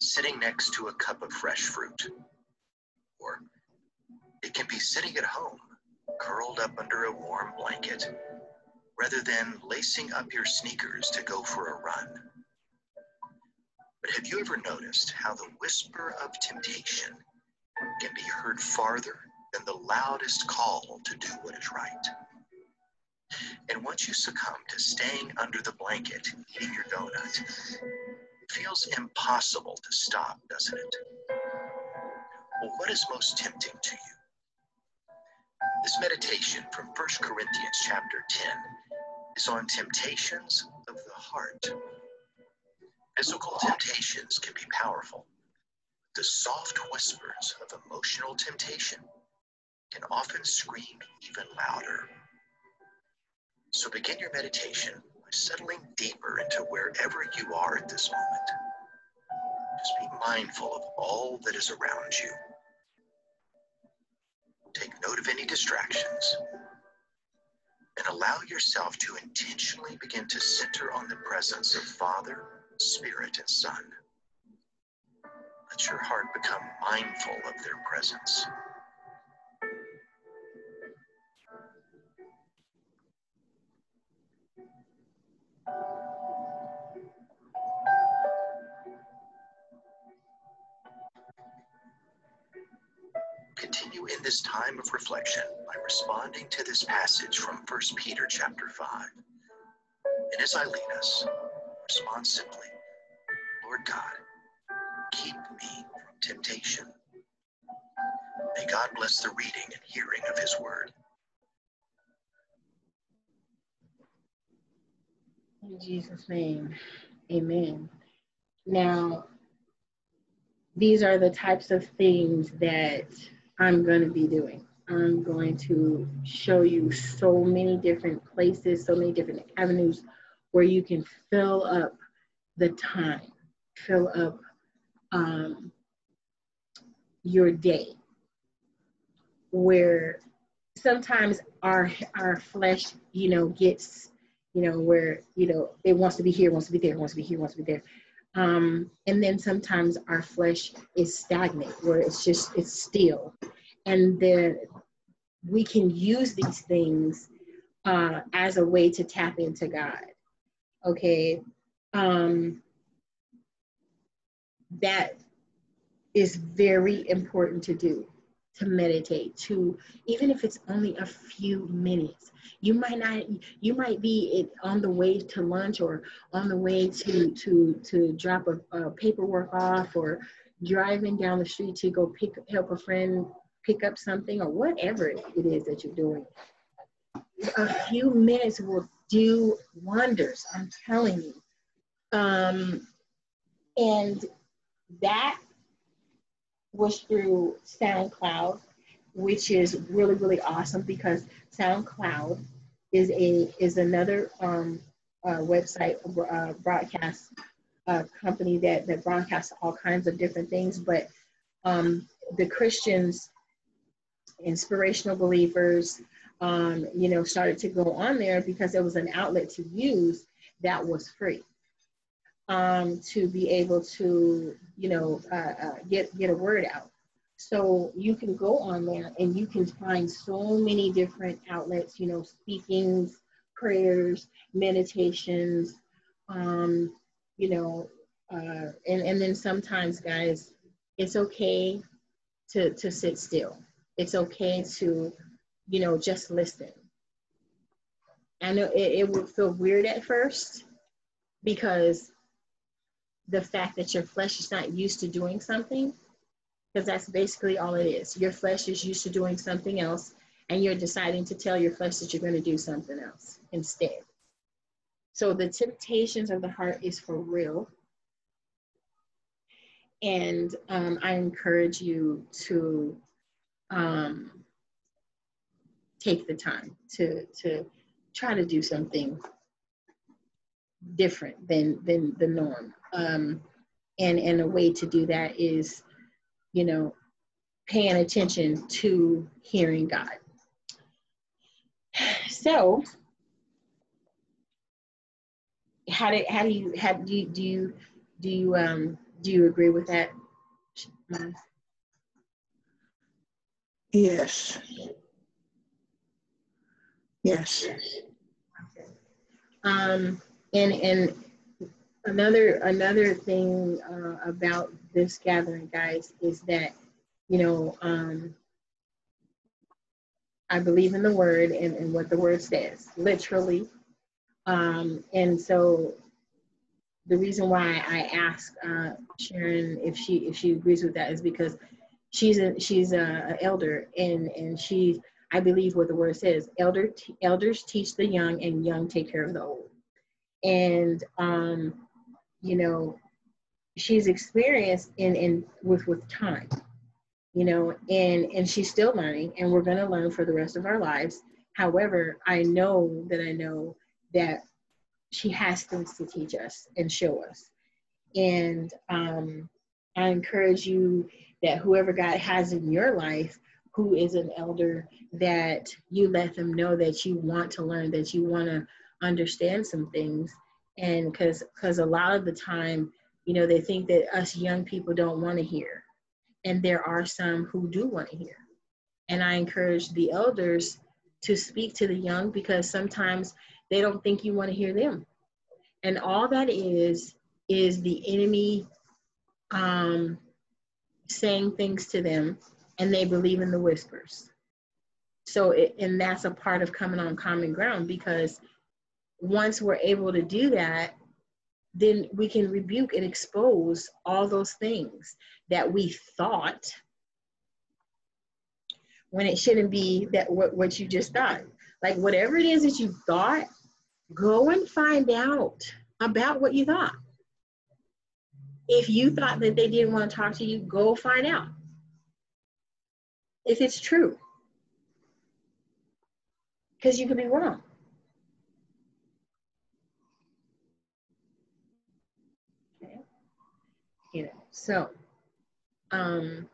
sitting next to a cup of fresh fruit. Or it can be sitting at home, curled up under a warm blanket, rather than lacing up your sneakers to go for a run. But have you ever noticed how the whisper of temptation can be heard farther than the loudest call to do what is right. And once you succumb to staying under the blanket, eating your donut, it feels impossible to stop, doesn't it? Well, what is most tempting to you? This meditation from 1 Corinthians chapter 10 is on temptations of the heart. Physical temptations can be powerful, the soft whispers of emotional temptation can often scream even louder. So begin your meditation by settling deeper into wherever you are at this moment. Just be mindful of all that is around you. Take note of any distractions and allow yourself to intentionally begin to center on the presence of Father, Spirit, and Son. Let your heart become mindful of their presence. Continue in this time of reflection by responding to this passage from 1 Peter chapter 5. And as I lead us, respond simply, Lord God, keep me from temptation. May God bless the reading and hearing of his word. In Jesus' name, amen. Now, these are the types of things that I'm going to be doing. I'm going to show you so many different places, so many different avenues where you can fill up the time, fill up um, your day where sometimes our our flesh you know gets you know where you know it wants to be here wants to be there wants to be here wants to be there um, and then sometimes our flesh is stagnant where it's just it's still and then we can use these things uh, as a way to tap into God. Okay. Um, that is very important to do to meditate to even if it's only a few minutes you might not you might be on the way to lunch or on the way to to to drop a, a paperwork off or driving down the street to go pick help a friend pick up something or whatever it is that you're doing. A few minutes will do wonders i'm telling you. Um and that was through SoundCloud, which is really really awesome because SoundCloud is a is another um, uh, website uh, broadcast uh, company that that broadcasts all kinds of different things. But um, the Christians, inspirational believers, um, you know, started to go on there because it was an outlet to use that was free um, to be able to, you know, uh, uh, get get a word out. So you can go on there and you can find so many different outlets, you know, speakings, prayers, meditations, um, you know, uh, and, and then sometimes, guys, it's okay to, to sit still. It's okay to, you know, just listen. I know it, it would feel weird at first because the fact that your flesh is not used to doing something, because that's basically all it is. Your flesh is used to doing something else, and you're deciding to tell your flesh that you're going to do something else instead. So the temptations of the heart is for real. And um, I encourage you to um, take the time to, to try to do something different than, than the norm. Um, and, and a way to do that is, you know, paying attention to hearing God. So, how do how do you how do you do you do you um do you agree with that? Yes. Yes. Um, and and another another thing uh, about this gathering, guys, is that you know um, I believe in the word and, and what the word says, literally. Um, and so the reason why I ask uh, Sharon if she if she agrees with that is because she's a she's a, a elder and and she I believe what the word says. Elder t- elders teach the young, and young take care of the old. And um, you know, she's experienced in in with with time, you know, and and she's still learning, and we're gonna learn for the rest of our lives. However, I know that I know that she has things to teach us and show us. And um, I encourage you that whoever God has in your life who is an elder, that you let them know that you want to learn, that you want to understand some things, and because because a lot of the time you know they think that us young people don't want to hear. And there are some who do want to hear. And i encourage the elders to speak to the young because sometimes they don't think you want to hear them. And all that is is the enemy um, saying things to them and they believe in the whispers. So it, and that's a part of coming on common ground because once we're able to do that, then we can rebuke and expose all those things that we thought when it shouldn't be that what, what you just thought. Like whatever it is that you thought, go and find out about what you thought. If you thought that they didn't want to talk to you, go find out if it's true. Because you could be wrong. you know so um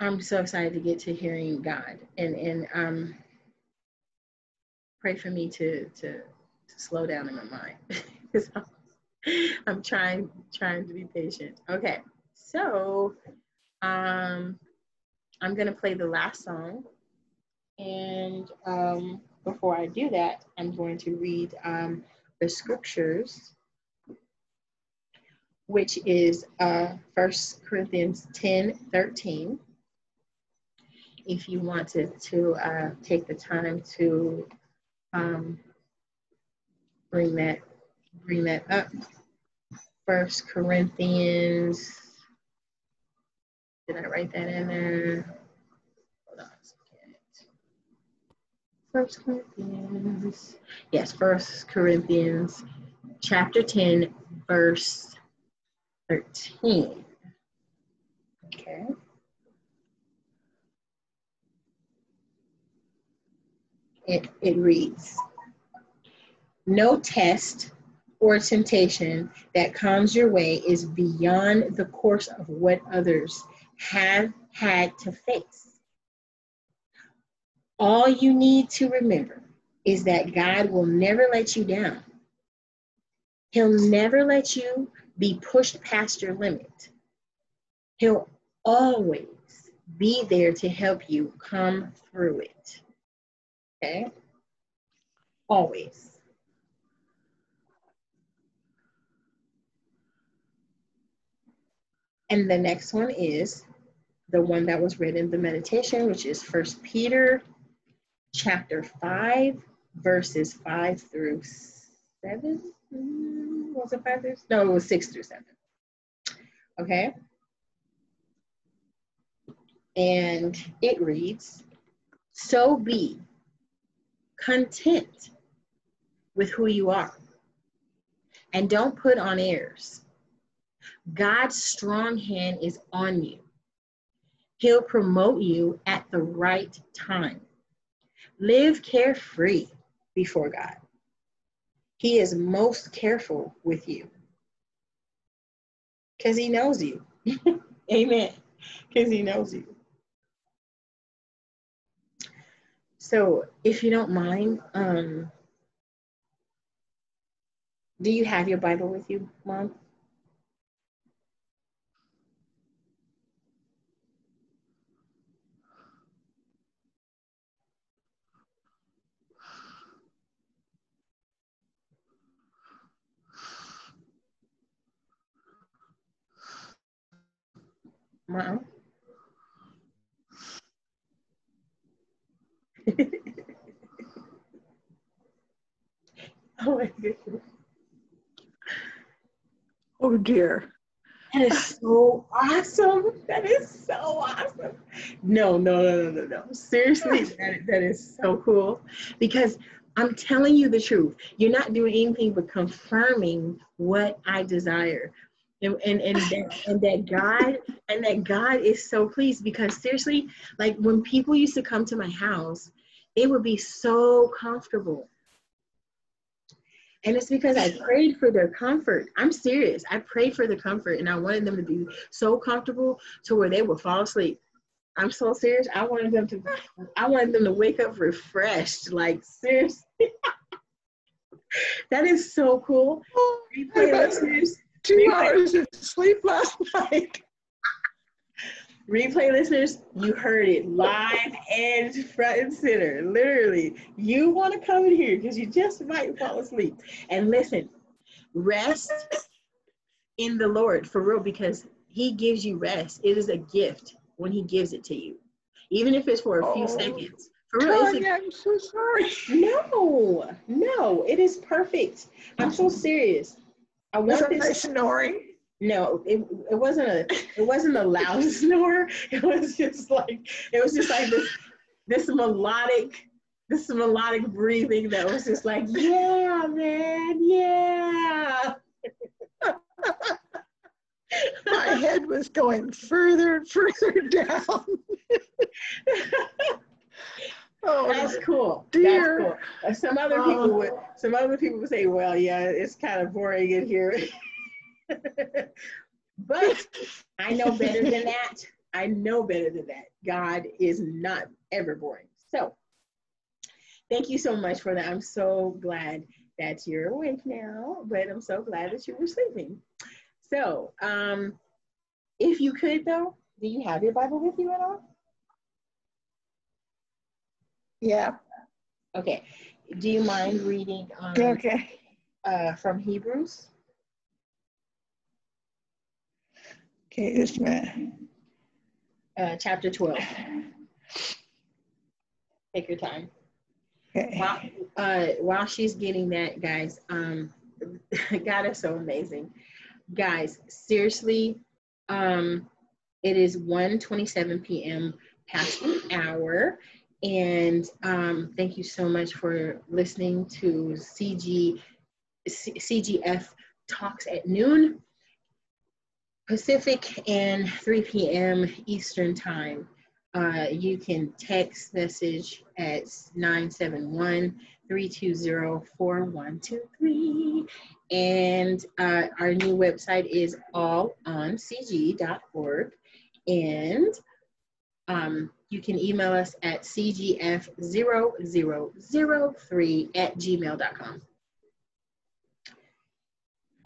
i'm so excited to get to hearing god and and um pray for me to to, to slow down in my mind because I'm, trying trying to be patient okay so um, I'm going to play the last song. And um, before I do that, I'm going to read um, the scriptures, which is uh, 1 Corinthians 10 13. If you wanted to uh, take the time to um, bring that bring that up. First Corinthians. Did I write that in there? Hold on a second. First Corinthians. Yes, First Corinthians chapter 10, verse 13. Okay. It, it reads, no test or temptation that comes your way is beyond the course of what others have had to face. All you need to remember is that God will never let you down. He'll never let you be pushed past your limit. He'll always be there to help you come through it. Okay? Always. And the next one is the one that was read in the meditation, which is First Peter chapter 5, verses 5 through 7. Mm, was it 5 through? No, it was 6 through 7. Okay. And it reads So be content with who you are, and don't put on airs God's strong hand is on you. He'll promote you at the right time. Live carefree before God. He is most careful with you because he knows you. Amen. Because he knows you. So, if you don't mind, um, do you have your Bible with you, Mom? Mom? oh my goodness. Oh dear. That is so awesome. That is so awesome. No, no, no, no, no, no. Seriously, that, that is so cool. Because I'm telling you the truth. You're not doing anything but confirming what I desire and and and that, and that God and that God is so pleased because seriously, like when people used to come to my house, they would be so comfortable. And it's because I prayed for their comfort. I'm serious. I prayed for their comfort and I wanted them to be so comfortable to where they would fall asleep. I'm so serious. I wanted them to I wanted them to wake up refreshed. Like seriously. that is so cool. Oh, Replay listeners two hours of sleep last night. Replay listeners, you heard it live and front and center. Literally, you want to come in here because you just might fall asleep. And listen, rest in the Lord for real because He gives you rest. It is a gift when He gives it to you, even if it's for a few oh, seconds. For real, Tanya, a, I'm so sorry. No, no, it is perfect. I'm so serious. I want this. Snoring? No, it, it wasn't a it wasn't a loud snore. It was just like it was just like this this melodic this melodic breathing that was just like yeah man yeah. My head was going further and further down. Oh, that's cool. Dear. That's cool. Uh, some other people would some other people would say, well, yeah, it's kind of boring in here. but I know better than that. I know better than that. God is not ever boring. So thank you so much for that. I'm so glad that you're awake now, but I'm so glad that you were sleeping. So um if you could though, do you have your Bible with you at all? Yeah. Okay. Do you mind reading um, Okay. uh, from Hebrews? Okay, a minute. uh, chapter 12. Take your time. Okay. While, uh, while she's getting that, guys, um, God is so amazing. Guys, seriously, um, it is 1.27 p.m. past the hour. And um, thank you so much for listening to CG, C- CGF Talks at Noon. Pacific and 3 p.m. Eastern Time. Uh, you can text message at 971 320 4123. And uh, our new website is all on alloncg.org. And um, you can email us at cgf0003 at gmail.com.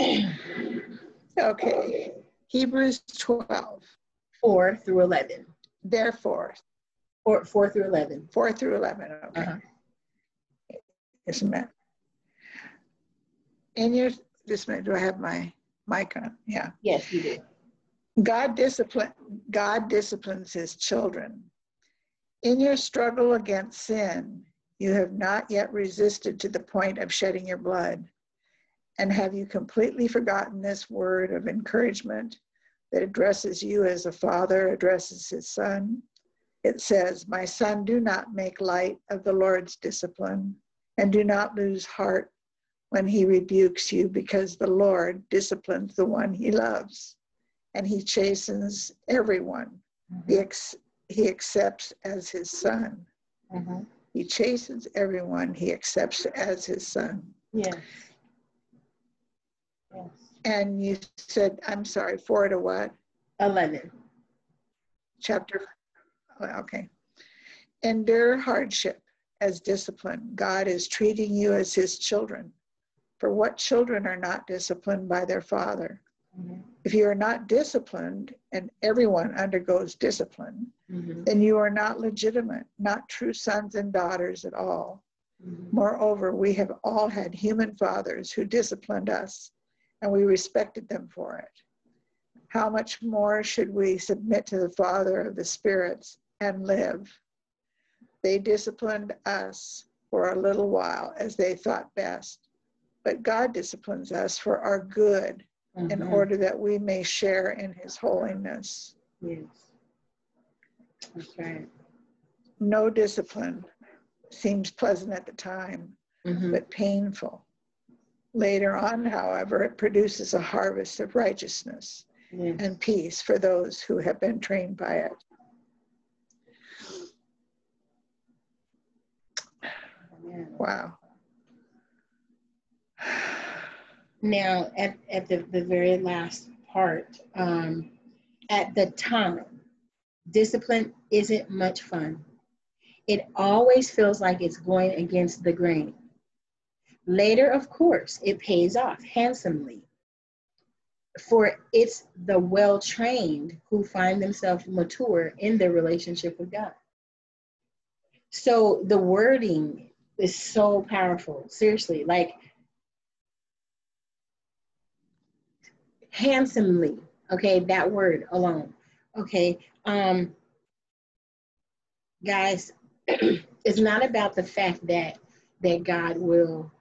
Okay. Hebrews 12. 4 through 11. Therefore, 4, 4 through 11. 4 through 11. Okay. Uh-huh. Just a minute. In your, just a minute, do I have my mic on? Yeah. Yes, you do. God discipline God disciplines his children. In your struggle against sin, you have not yet resisted to the point of shedding your blood. And have you completely forgotten this word of encouragement that addresses you as a father addresses his son? It says, My son, do not make light of the Lord's discipline, and do not lose heart when he rebukes you, because the Lord disciplines the one he loves, and he chastens everyone ex- he accepts as his son. Mhm. He chastens everyone he accepts as his son. Yes. Yes. And you said, I'm sorry, four to what? 11. Chapter, okay. Endure hardship as discipline. God is treating you as his children. For what children are not disciplined by their father? Mhm. If you are not disciplined, and everyone undergoes discipline, Mhm. then you are not legitimate, not true sons and daughters at all. Mhm. Moreover, we have all had human fathers who disciplined us, and we respected them for it. How much more should we submit to the Father of the spirits and live? They disciplined us for a little while as they thought best, but God disciplines us for our good in Mhm. order that we may share in his holiness. Yes. That's right. No discipline seems pleasant at the time, Mhm. but painful. Later on, however, it produces a harvest of righteousness Yes. and peace for those who have been trained by it. Wow. Now, at, at the, the very last part, um, at the time, discipline isn't much fun. It always feels like it's going against the grain. Later, of course, it pays off handsomely. For it's the well trained who find themselves mature in their relationship with God. So the wording is so powerful. Seriously, like handsomely okay that word alone okay? Um guys it's not about the fact that that god will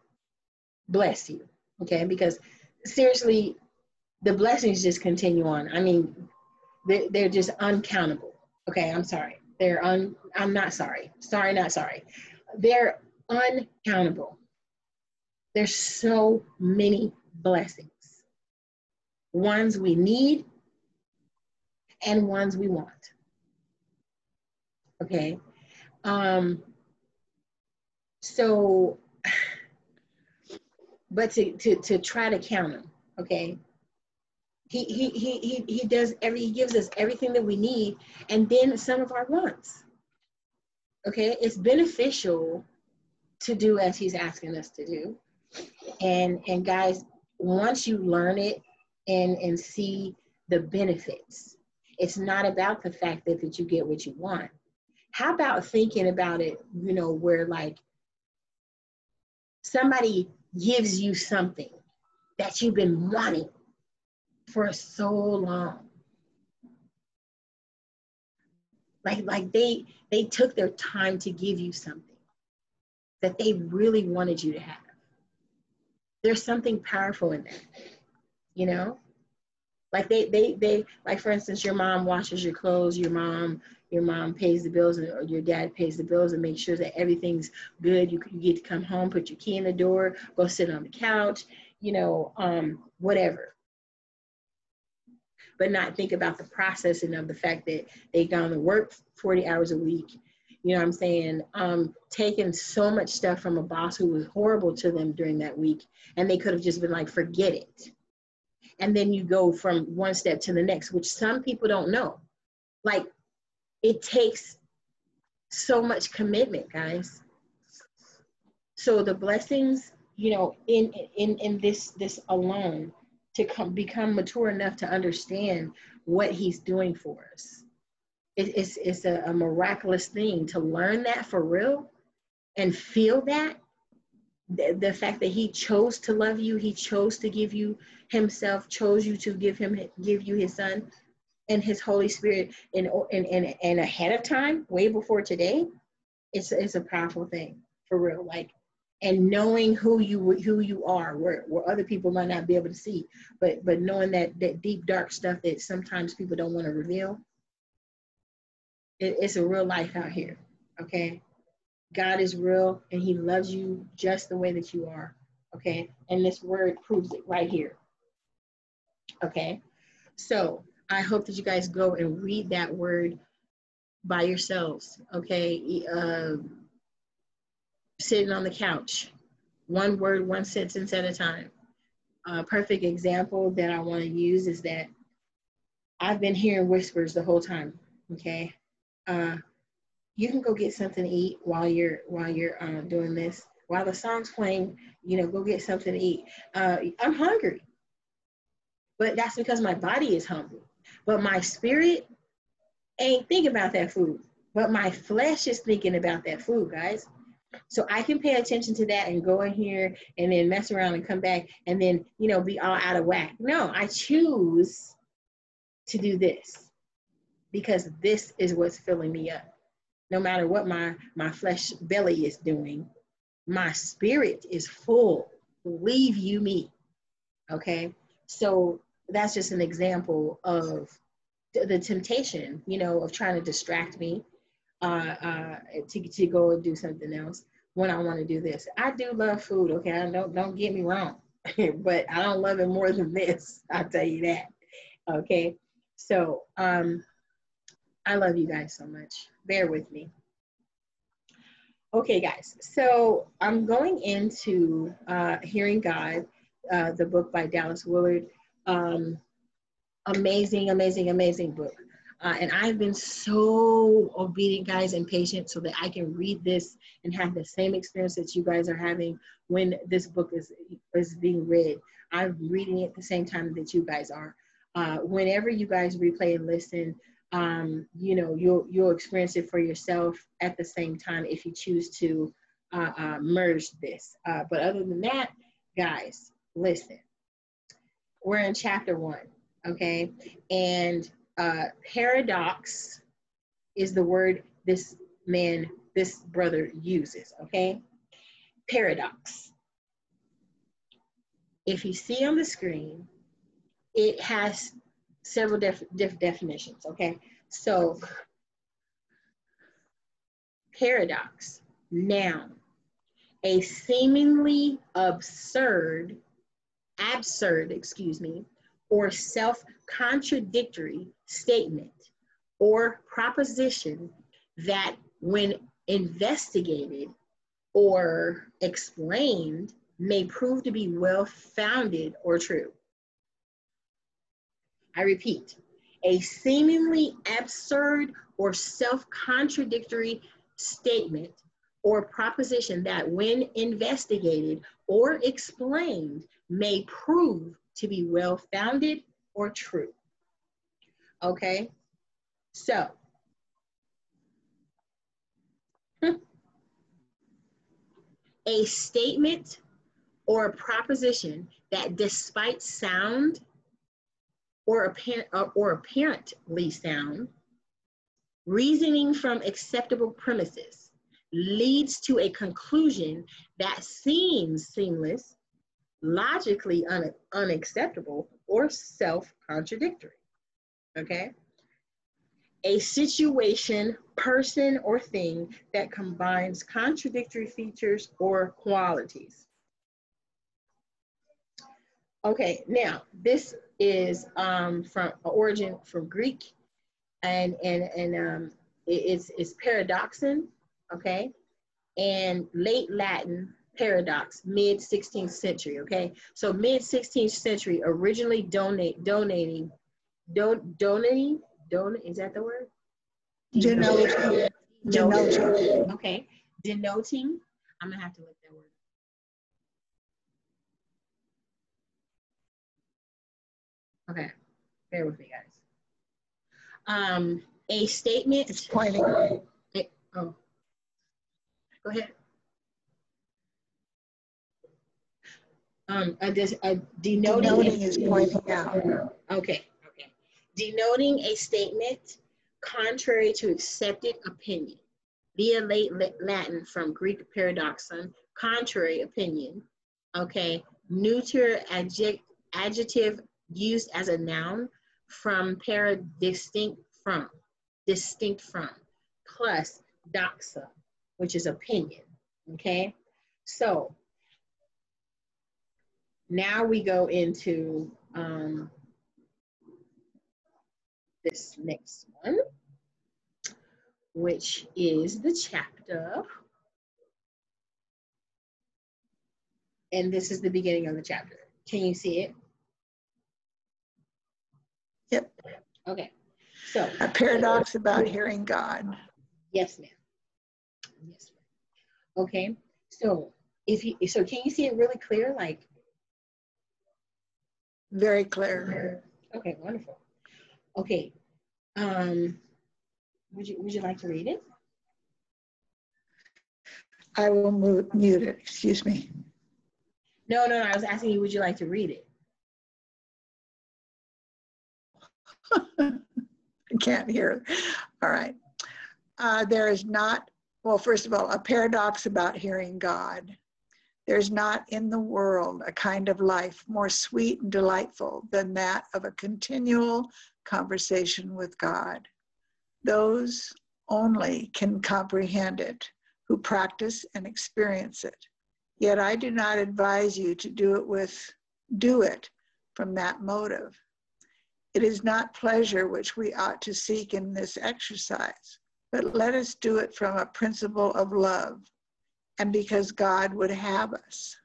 bless you okay? Because seriously the blessings just continue on. I mean they're, they're just uncountable okay? I'm sorry. They're un i'm not sorry. Sorry not sorry. They're uncountable. There's so many blessings ones we need and ones we want. Okay. Um, so, but to, to, to try to count them, okay. He, he, he, he, he does every, he gives us everything that we need and then some of our wants. Okay. It's beneficial to do as he's asking us to do. And, and guys, once you learn it and and see the benefits It's not about the fact that, that you get what you want. How about thinking about it, you know, where like somebody gives you something that you've been wanting for so long. Like, like they they took their time to give you something that they really wanted you to have. There's something powerful in that, you know? Like they they they like for instance, your mom washes your clothes, your mom your mom pays the bills or your dad pays the bills and makes sure that everything's good. You, you get to come home, put your key in the door, go sit on the couch, you know, um, whatever. But not think about the processing of the fact that they've gone to work 40 hours a week. You know what I'm saying? Um, taking so much stuff from a boss who was horrible to them during that week, and they could have just been like, forget it. And then you go from one step to the next, which some people don't know. Like, it takes so much commitment, guys. So the blessings you know, in in in this this alone to come become mature enough to understand what he's doing for us. It, it's it's a, a miraculous thing to learn that for real and feel that the, the fact that he chose to love you, he chose to give you himself, chose you to give him give you his son and his Holy Spirit and and and, and ahead of time, way before today, it's it's a powerful thing for real. Like and knowing who you who you are where, where other people might not be able to see but but knowing that that deep dark stuff that sometimes people don't want to reveal it, it's a real life out here okay god is real and he loves you just the way that you are okay and this word proves it right here okay so i hope that you guys go and read that word by yourselves okay uh, sitting on the couch, one word, one sentence at a time. A perfect example that I want to use is that I've been hearing whispers the whole time. Okay, uh, you can go get something to eat while you're while you're uh, doing this. While the song's playing, you know, go get something to eat. Uh, I'm hungry, but that's because my body is hungry. But my spirit ain't thinking about that food. But my flesh is thinking about that food, guys. So I can pay attention to that and go in here and then mess around and come back and then, you know, be all out of whack. No, I choose to do this because this is what's filling me up. No matter what my, my flesh belly is doing, my spirit is full. Believe you me. Okay. So that's just an example of the temptation, you know, of trying to distract me uh, uh, to, to go and do something else when I want to do this. I do love food, okay? I don't don't get me wrong, but I don't love it more than this. I'll tell you that. Okay, so um, I love you guys so much. Bear with me. Okay, guys. So I'm going into uh, Hearing God, uh, the book by Dallas Willard. Um, amazing, amazing, amazing book. Uh, and I've been so obedient, guys, and patient so that I can read this and have the same experience that you guys are having when this book is, is being read. I'm reading it at the same time that you guys are. Uh, whenever you guys replay and listen, um, you know, you'll, you'll experience it for yourself at the same time if you choose to uh, uh merge this. Uh, but other than that, guys, listen. We're in chapter one, okay? And uh, paradox is the word this man, this brother uses, okay? Paradox. If you see on the screen, it has several def def definitions, okay? So, paradox, noun, a seemingly absurd, absurd, excuse me, or self contradictory statement or proposition that, when investigated or explained, may prove to be well founded or true. I repeat, a seemingly absurd or self contradictory statement or proposition that, when investigated or explained, may prove to be well founded or true. Okay, So, a statement or a proposition that despite sound or apparent uh, or apparently sound, reasoning from acceptable premises leads to a conclusion that seems seamless, logically un unacceptable, or self-contradictory. Okay? A situation, person, or thing that combines contradictory features or qualities. Okay, now this is um, from origin from Greek, and and and um, it, it's it's paradoxon, okay, and late Latin paradox, mid 16th century, okay. So mid 16th century, originally donate donating, don donating, don is that the word? Denoting. Denoting. Okay, denoting. I'm gonna have to look that word. Okay, bear with me, guys. Um, a statement. It's pointing. It, oh, go ahead. Um, a, a denoting, denoting is pointing out. Okay, okay. Denoting a statement contrary to accepted opinion via late Latin from Greek paradoxon, contrary opinion. Okay, neuter adject, adjective used as a noun from para distinct from, distinct from, plus doxa, which is opinion, okay? So now we go into um, this next one, which is the chapter. And this is the beginning of the chapter. Can you see it? Yep. Okay. So a paradox about hearing God. Yes, ma'am. Yes, ma'am. Okay. So if you so can you see it really clear? Like very clear. Okay, wonderful. Okay. Um would you would you like to read it? I will mute, mute it. Excuse me. No, no, no. I was asking you, would you like to read it? I can't hear. All right. Uh, there is not, well, first of all, a paradox about hearing God. There's not in the world a kind of life more sweet and delightful than that of a continual conversation with God. Those only can comprehend it who practice and experience it. Yet I do not advise you to do it with do it from that motive. It is not pleasure which we ought to seek in this exercise, but let us do it from a principle of love and because God would have us.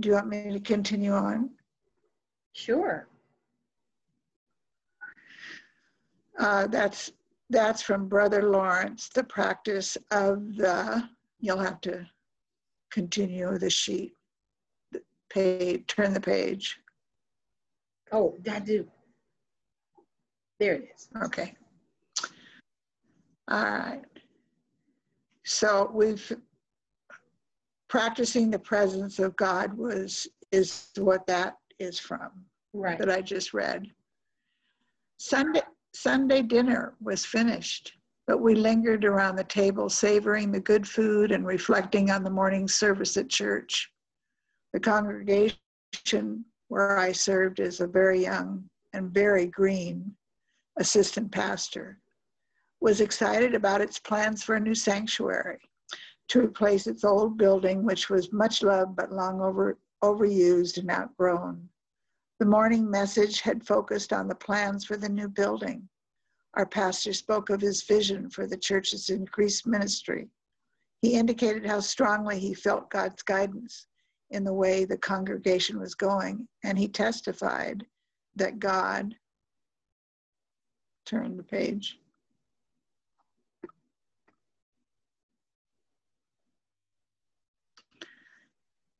Do you want me to continue on? Sure. Uh, that's that's from Brother Lawrence, the practice of the, you'll have to continue the sheet, the page, turn the page. Oh, that do. There it is. Okay. All right. So we've practicing the presence of God was is what that is from. Right. That I just read. Sunday Sunday dinner was finished, but we lingered around the table savoring the good food and reflecting on the morning service at church. The congregation where I served as a very young and very green assistant pastor, was excited about its plans for a new sanctuary to replace its old building, which was much loved but long over, overused and outgrown. The morning message had focused on the plans for the new building. Our pastor spoke of his vision for the church's increased ministry. He indicated how strongly he felt God's guidance in the way the congregation was going. And he testified that God, turn the page.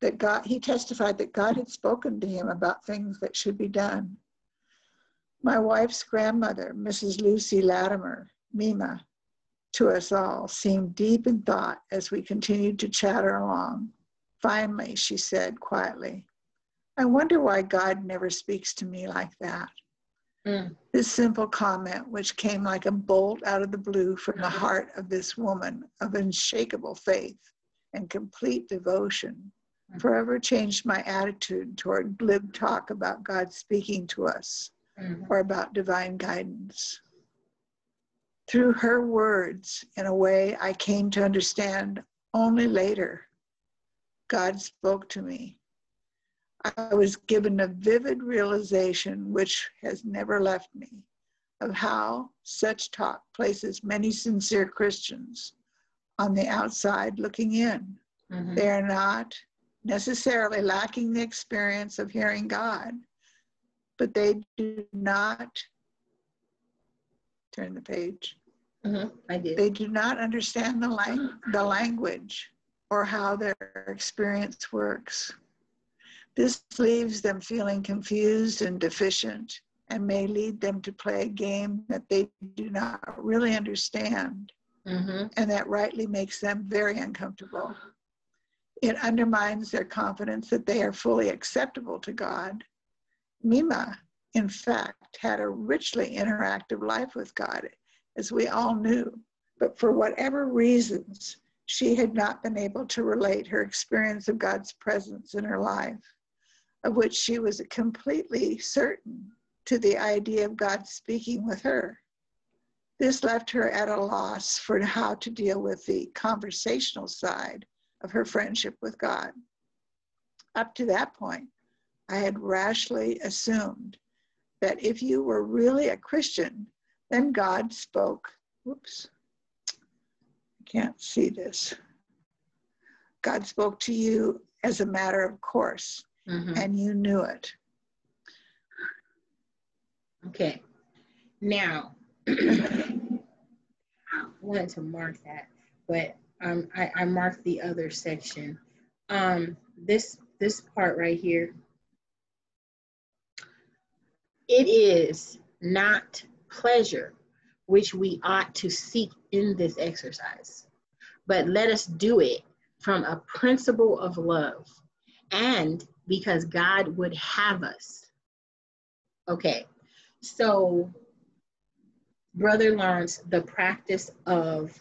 That God, he testified that God had spoken to him about things that should be done. My wife's grandmother, Mrs. Lucy Latimer, Mima, to us all, seemed deep in thought as we continued to chatter along. Finally, she said quietly, I wonder why God never speaks to me like that. Mm. This simple comment, which came like a bolt out of the blue from the heart of this woman of unshakable faith and complete devotion, mm. forever changed my attitude toward glib talk about God speaking to us mm. or about divine guidance. Through her words, in a way I came to understand only later, God spoke to me I was given a vivid realization, which has never left me, of how such talk places many sincere Christians on the outside looking in. Mm-hmm. They are not necessarily lacking the experience of hearing God, but they do not turn the page. Mm-hmm. I did. They do not understand the, lang- the language or how their experience works. This leaves them feeling confused and deficient and may lead them to play a game that they do not really understand mm-hmm. and that rightly makes them very uncomfortable. It undermines their confidence that they are fully acceptable to God. Mima, in fact, had a richly interactive life with God, as we all knew, but for whatever reasons, she had not been able to relate her experience of God's presence in her life of which she was completely certain to the idea of God speaking with her. This left her at a loss for how to deal with the conversational side of her friendship with God. Up to that point, I had rashly assumed that if you were really a Christian, then God spoke. Whoops, can't see this. God spoke to you as a matter of course mm-hmm. and you knew it. Okay. Now, I wanted to mark that, but um, I, I marked the other section. Um, this this part right here. It is not pleasure which we ought to seek in this exercise, but let us do it from a principle of love and because God would have us. Okay, so Brother Lawrence, the practice of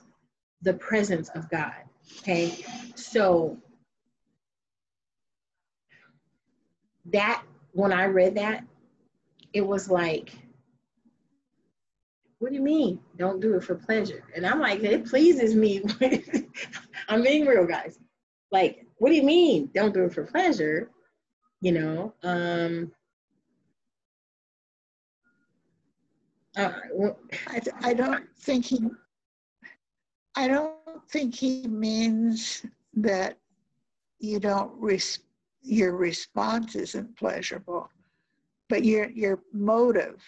the presence of God. Okay, so that when I read that, it was like, what do you mean? Don't do it for pleasure. And I'm like, it pleases me. I'm being real, guys. Like, what do you mean? Don't do it for pleasure you know um uh, I, I don't think he I don't think he means that you don't res- your response isn't pleasurable, but your your motive.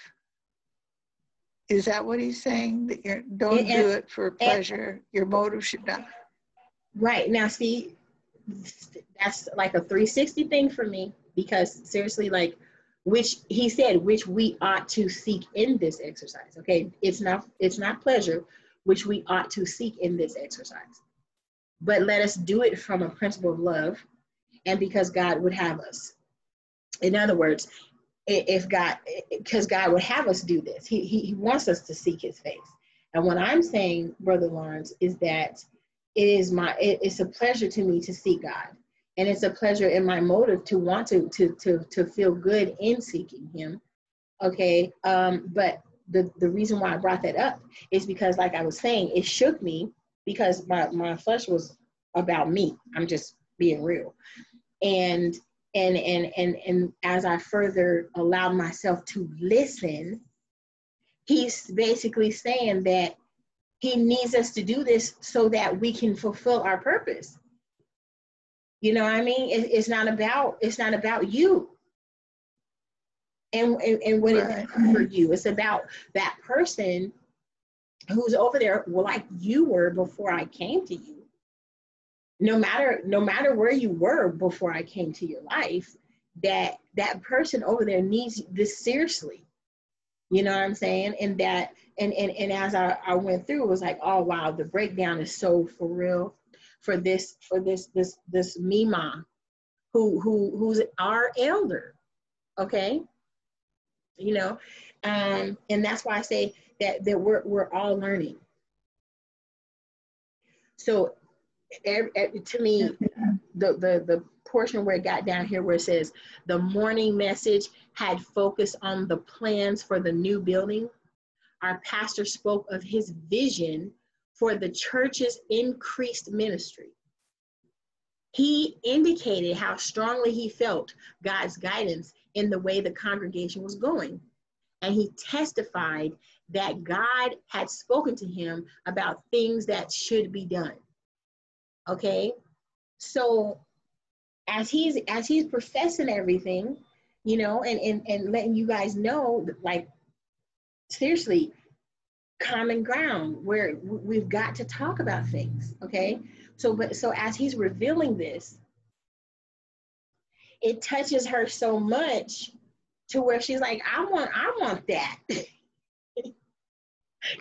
Is that what he's saying? That you don't and, do it for pleasure. And, your motive should not. Right now, see, that's like a 360 thing for me because seriously, like which he said, which we ought to seek in this exercise. Okay, it's not it's not pleasure, which we ought to seek in this exercise. But let us do it from a principle of love and because God would have us. In other words, if God, because God would have us do this, he, he, he wants us to seek his face. And what I'm saying, Brother Lawrence, is that it is my, it, it's a pleasure to me to see God. And it's a pleasure in my motive to want to to to to feel good in seeking him. Okay um but the the reason why i brought that up is because like i was saying it shook me because my my flesh was about me. I'm just being real. And and and and and as i further allowed myself to listen he's basically saying that he needs us to do this so that we can fulfill our purpose you know what I mean? It, it's not about it's not about you. And, and, and what right. it's for you. It's about that person who's over there like you were before I came to you. No matter no matter where you were before I came to your life, that that person over there needs this seriously. You know what I'm saying? And that, and and, and as I, I went through, it was like, oh wow, the breakdown is so for real for this, for this, this, this Mima, who who who's our elder. Okay. You know, um, and that's why I say that that we're we're all learning. So Eh, to me, the, the, the portion where it got down here where it says the morning message had focused on the plans for the new building. Our pastor spoke of his vision for the church's increased ministry. He indicated how strongly he felt God's guidance in the way the congregation was going. And he testified that God had spoken to him about things that should be done. Okay? So as he's as he's professing everything, you know, and and, and letting you guys know like seriously, common ground where we've got to talk about things, okay? So but so as he's revealing this, it touches her so much to where she's like, I want, I want that.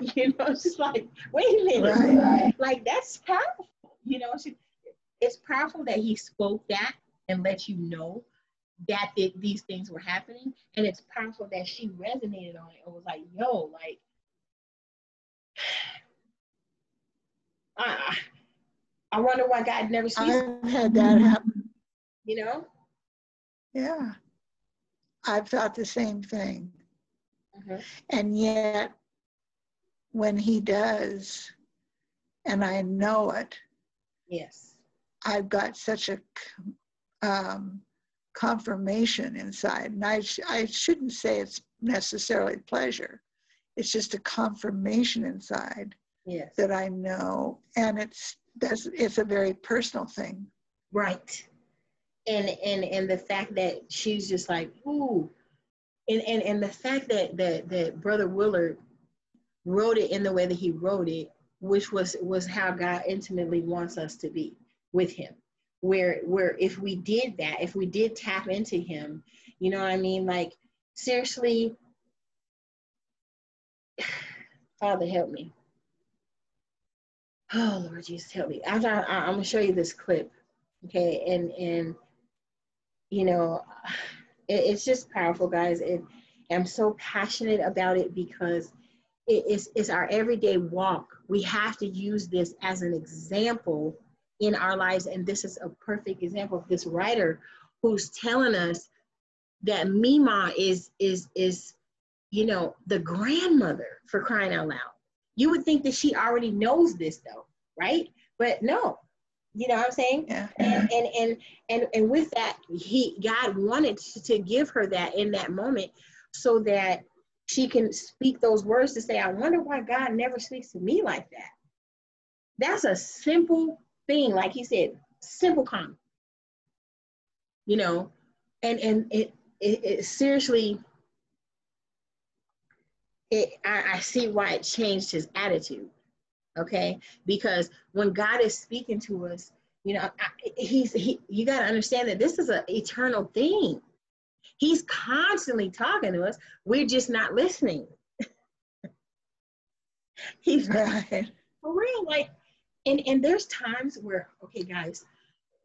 you know, she's like, wait a minute, right. like that's powerful. You know, she, it's powerful that he spoke that and let you know that th- these things were happening, and it's powerful that she resonated on it and was like, yo, like, I, I wonder why God never speaks. I've had that happen. You know? Yeah. I've thought the same thing. Mm-hmm. And yet, when he does, and I know it, yes, I've got such a um, confirmation inside. And I, sh- I shouldn't say it's necessarily pleasure, it's just a confirmation inside yes. that I know. And it's, that's, it's a very personal thing. Right and and and the fact that she's just like ooh and and, and the fact that that that brother willard wrote it in the way that he wrote it which was was how god intimately wants us to be with him where where if we did that if we did tap into him you know what i mean like seriously father help me oh lord jesus help me I, I, i'm gonna show you this clip okay and and you know, it, it's just powerful, guys. It, I'm so passionate about it because it is it's our everyday walk. We have to use this as an example in our lives, and this is a perfect example of this writer who's telling us that Mima is is is you know the grandmother for crying out loud. You would think that she already knows this though, right? But no, you know what I'm saying? Yeah. And, and and and and with that, he God wanted to give her that in that moment so that she can speak those words to say, I wonder why God never speaks to me like that. That's a simple thing, like he said, simple comment. You know, and and it it, it seriously it I, I see why it changed his attitude okay because when god is speaking to us you know I, he's he you got to understand that this is an eternal thing he's constantly talking to us. We're just not listening. He's right. for real like and and there's times where okay guys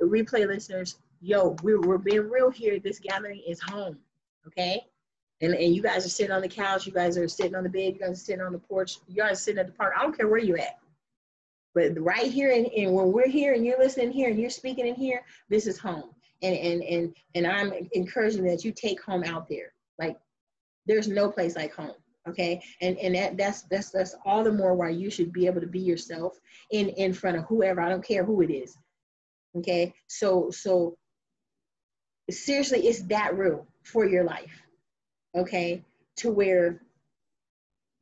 replay listeners yo we're, we're being real here. This gathering is home okay? And, and you guys are sitting on the couch. You guys are sitting on the bed. You guys are sitting on the porch. You guys are sitting at the park. I don't care where you're at. But right here and, and when we're here and you're listening here and you're speaking in here, this is home. And and and and I'm encouraging that you take home out there. Like there's no place like home. Okay. And and that that's that's that's all the more why you should be able to be yourself in in front of whoever. I don't care who it is. Okay. So so seriously, it's that real for your life. Okay. To where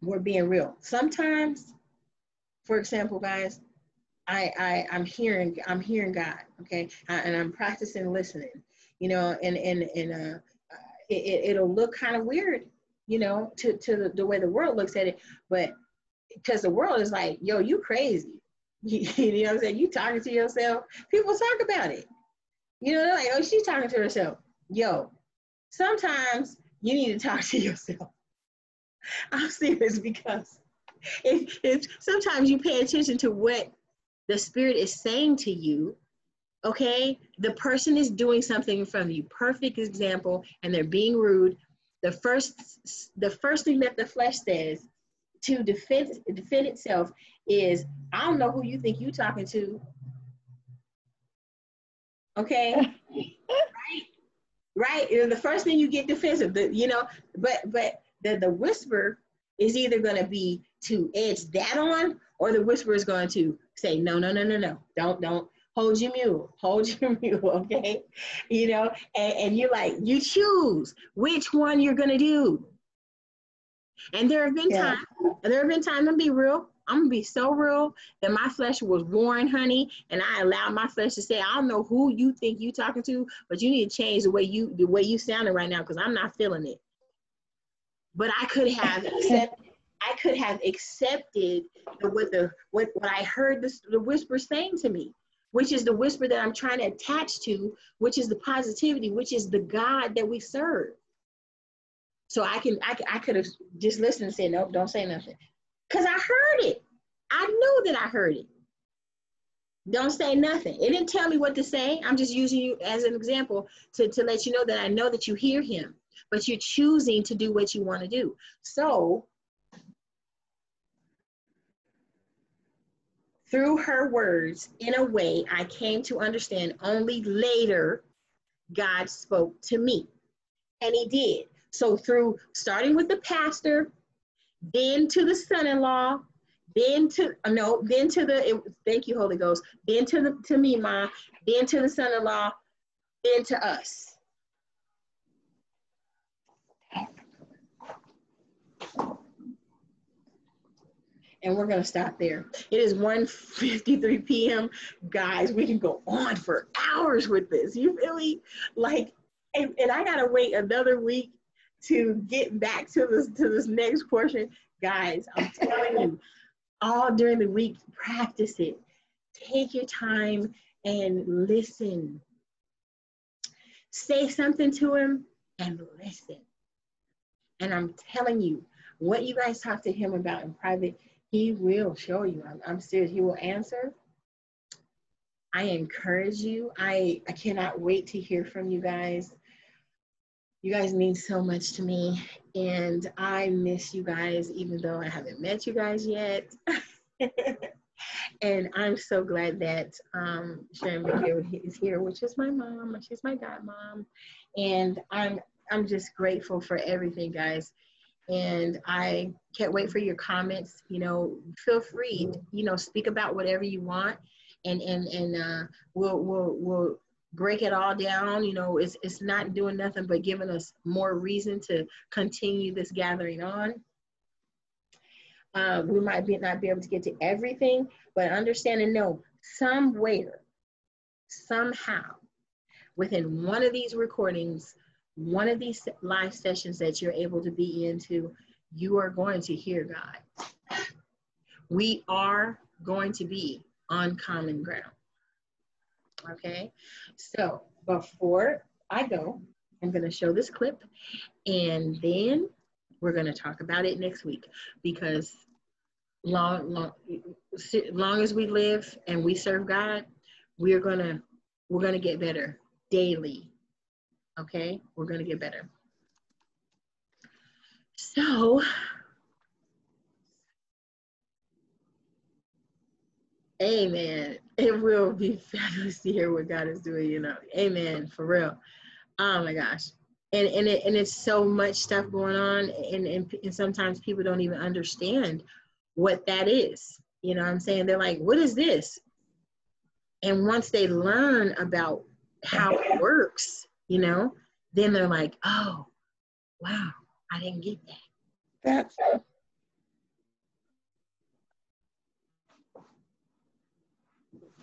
we're being real. Sometimes for example, guys, I, I I'm hearing I'm hearing God, okay, and I'm practicing listening, you know, and and and uh, it, it'll look kind of weird, you know, to to the, way the world looks at it, but because the world is like, yo, you crazy, you, you know what I'm saying? You talking to yourself. People talk about it, you know, they're like, oh, she's talking to herself. Yo, sometimes you need to talk to yourself I'm serious because if, if sometimes you pay attention to what the spirit is saying to you, okay, the person is doing something from you. Perfect example, and they're being rude. The first, the first thing that the flesh says to defend defend itself is, I don't know who you think you're talking to. Okay, right, right. And the first thing you get defensive, the, you know, but but the the whisper is either going to be to edge that on, or the whisper is going to say, no, no, no, no, no, don't, don't hold your mule, hold your mule, okay? You know, and, and you're like, you choose which one you're to do. And there have been yeah. times, there have been times, I'm gonna be real, I'm gonna be so real that my flesh was worn, honey, and I allowed my flesh to say, I don't know who you think you talking to, but you need to change the way you the way you sounding right now because I'm not feeling it. But I could have accepted, I could have accepted what the what, what I heard this, the whisper saying to me, which is the whisper that I'm trying to attach to, which is the positivity, which is the God that we serve. So I can I, I could have just listened and said, nope, don't say nothing. Because I heard it. I knew that I heard it. Don't say nothing. It didn't tell me what to say. I'm just using you as an example to, to let you know that I know that you hear him, but you're choosing to do what you want to do. So through her words, in a way I came to understand only later God spoke to me. And he did. So through starting with the pastor, then to the son-in-law, then to uh, no, then to the it, thank you, Holy Ghost, then to the to me, ma, then to the son-in-law, then to us. And we're gonna stop there. It is 1:53 p.m. Guys, we can go on for hours with this. You me? Like, and, and I gotta wait another week to get back to this to this next portion, guys, I'm telling you, all during the week, practice it. Take your time and listen. Say something to him and listen. And I'm telling you, what you guys talk to him about in private, he will show you. I'm, I'm serious. He will answer. I encourage you. I, I cannot wait to hear from you guys. You guys mean so much to me, and I miss you guys, even though I haven't met you guys yet. and I'm so glad that um, Sharon McGill is here, which is my mom. She's my godmom, and I'm I'm just grateful for everything, guys. And I can't wait for your comments. You know, feel free. You know, speak about whatever you want, and and and uh, we'll we'll we'll break it all down you know it's, it's not doing nothing but giving us more reason to continue this gathering on uh, we might be, not be able to get to everything but understand and know somewhere somehow within one of these recordings one of these live sessions that you're able to be into you are going to hear god. We are going to be on common ground. Okay, so before I go, I'm going to show this clip and then we're going to talk about it next week because long, long, long as we live and we serve God, we're going to, we're going to get better daily. Okay, we're to get better. So, Amen. It will be fabulous to hear what God is doing, you know. Amen. For real. Oh my gosh. And and it and it's so much stuff going on and, and and sometimes people don't even understand what that is. You know I'm saying? They're like, what is this? And once they learn about how it works, you know, then they're like, oh, wow, I didn't get that. That's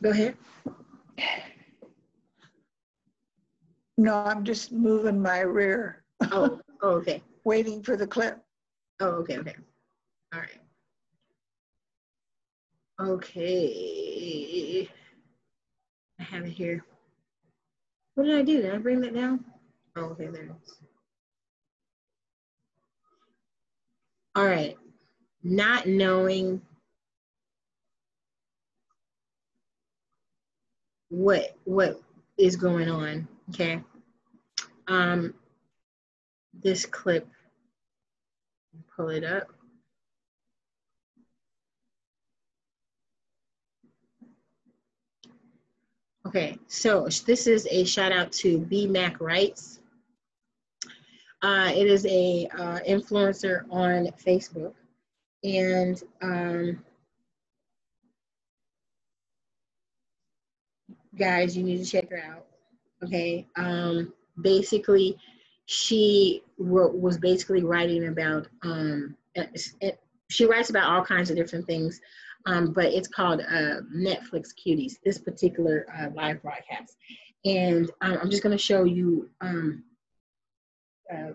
Go ahead. No, I'm just moving my rear. Oh, oh okay. Waiting for the clip. Oh, okay, okay. All right. Okay. I have it here. What did I do? Did I bring that down? Oh, okay, there it is. All right. Not knowing what what is going on. Okay. Um this clip pull it up. Okay, so this is a shout out to B Mac Rights. Uh, it is a uh, influencer on Facebook, and um, guys, you need to check her out. Okay, um, basically, she wrote, was basically writing about. Um, it, it, she writes about all kinds of different things um, but it's called uh, Netflix Cuties, this particular uh, live broadcast. And um, I'm just going to show you um, uh,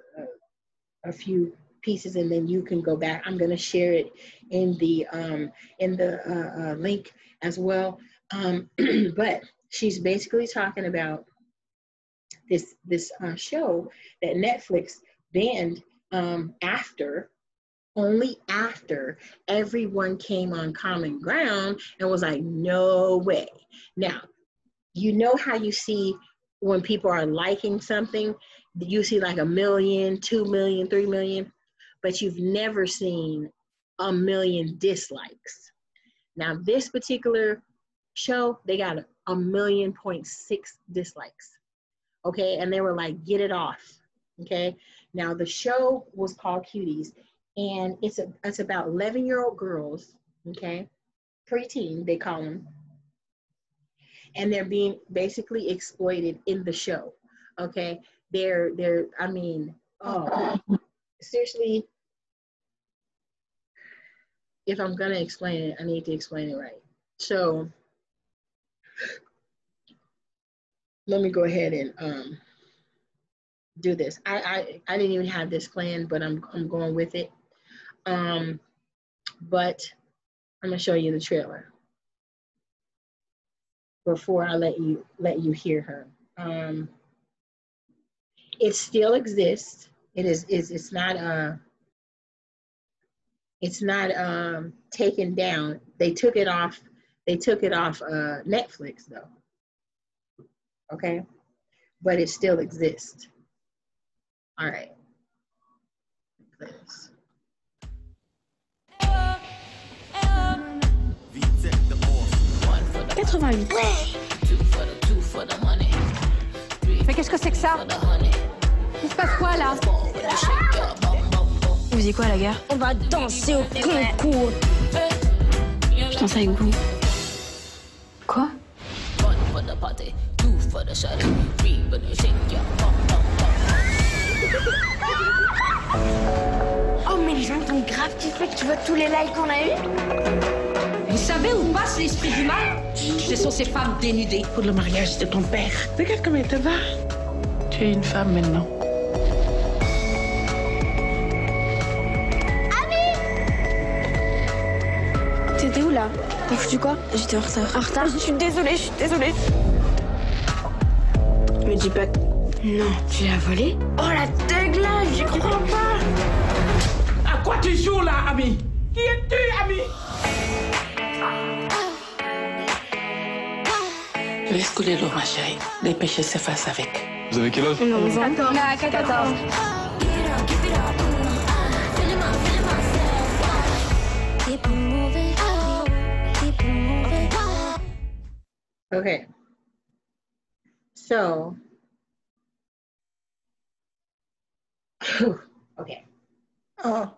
a few pieces and then you can go back. I'm going to share it in the, um, in the uh, uh, link as well. Um, but she's basically talking about this, this uh, show that Netflix banned um, after only after everyone came on common ground and was like, no way. Now, you know how you see when people are liking something, you see like a million, two million, three million, but you've never seen a million dislikes. Now, this particular show, they got a, million point six dislikes. Okay, and they were like, get it off. Okay, now the show was called Cuties and it's a, it's about 11 year old girls, okay, preteen they call them, and they're being basically exploited in the show, okay. They're they're I mean, oh, seriously. If I'm gonna explain it, I need to explain it right. So let me go ahead and um, do this. I, I I didn't even have this plan, but I'm I'm going with it. Um, but I'm gonna show you the trailer before I let you let you hear her. Um, it still exists. It is is it's not uh it's not um taken down. They took it off. They took it off uh, Netflix though. Okay, but it still exists. All right. Please. 88. Mais qu'est-ce que c'est que ça? Il se passe quoi là? Vous faisiez quoi à la guerre On va danser au concours. Je danse avec vous. Quoi? Oh mais les gens vont grave kiffer que tu vois tous les likes qu'on a eu savez où passe l'esprit du mal? Ce sont ces femmes dénudées. Pour le mariage de ton père. Regarde comment elle te va. Tu es une femme maintenant. T'étais où là? T'as foutu quoi? J'étais en retard. En retard? Je suis désolée, je suis désolée. Me dis pas. Non, tu l'as volé? Oh la dégueulasse, j'y comprends pas À quoi tu joues là, ami? Qui es-tu, ami? Laisse couler l'eau, ma chérie. Les péchés s'effacent avec. Vous avez quel âge 14. 14. Okay. So, okay. Oh,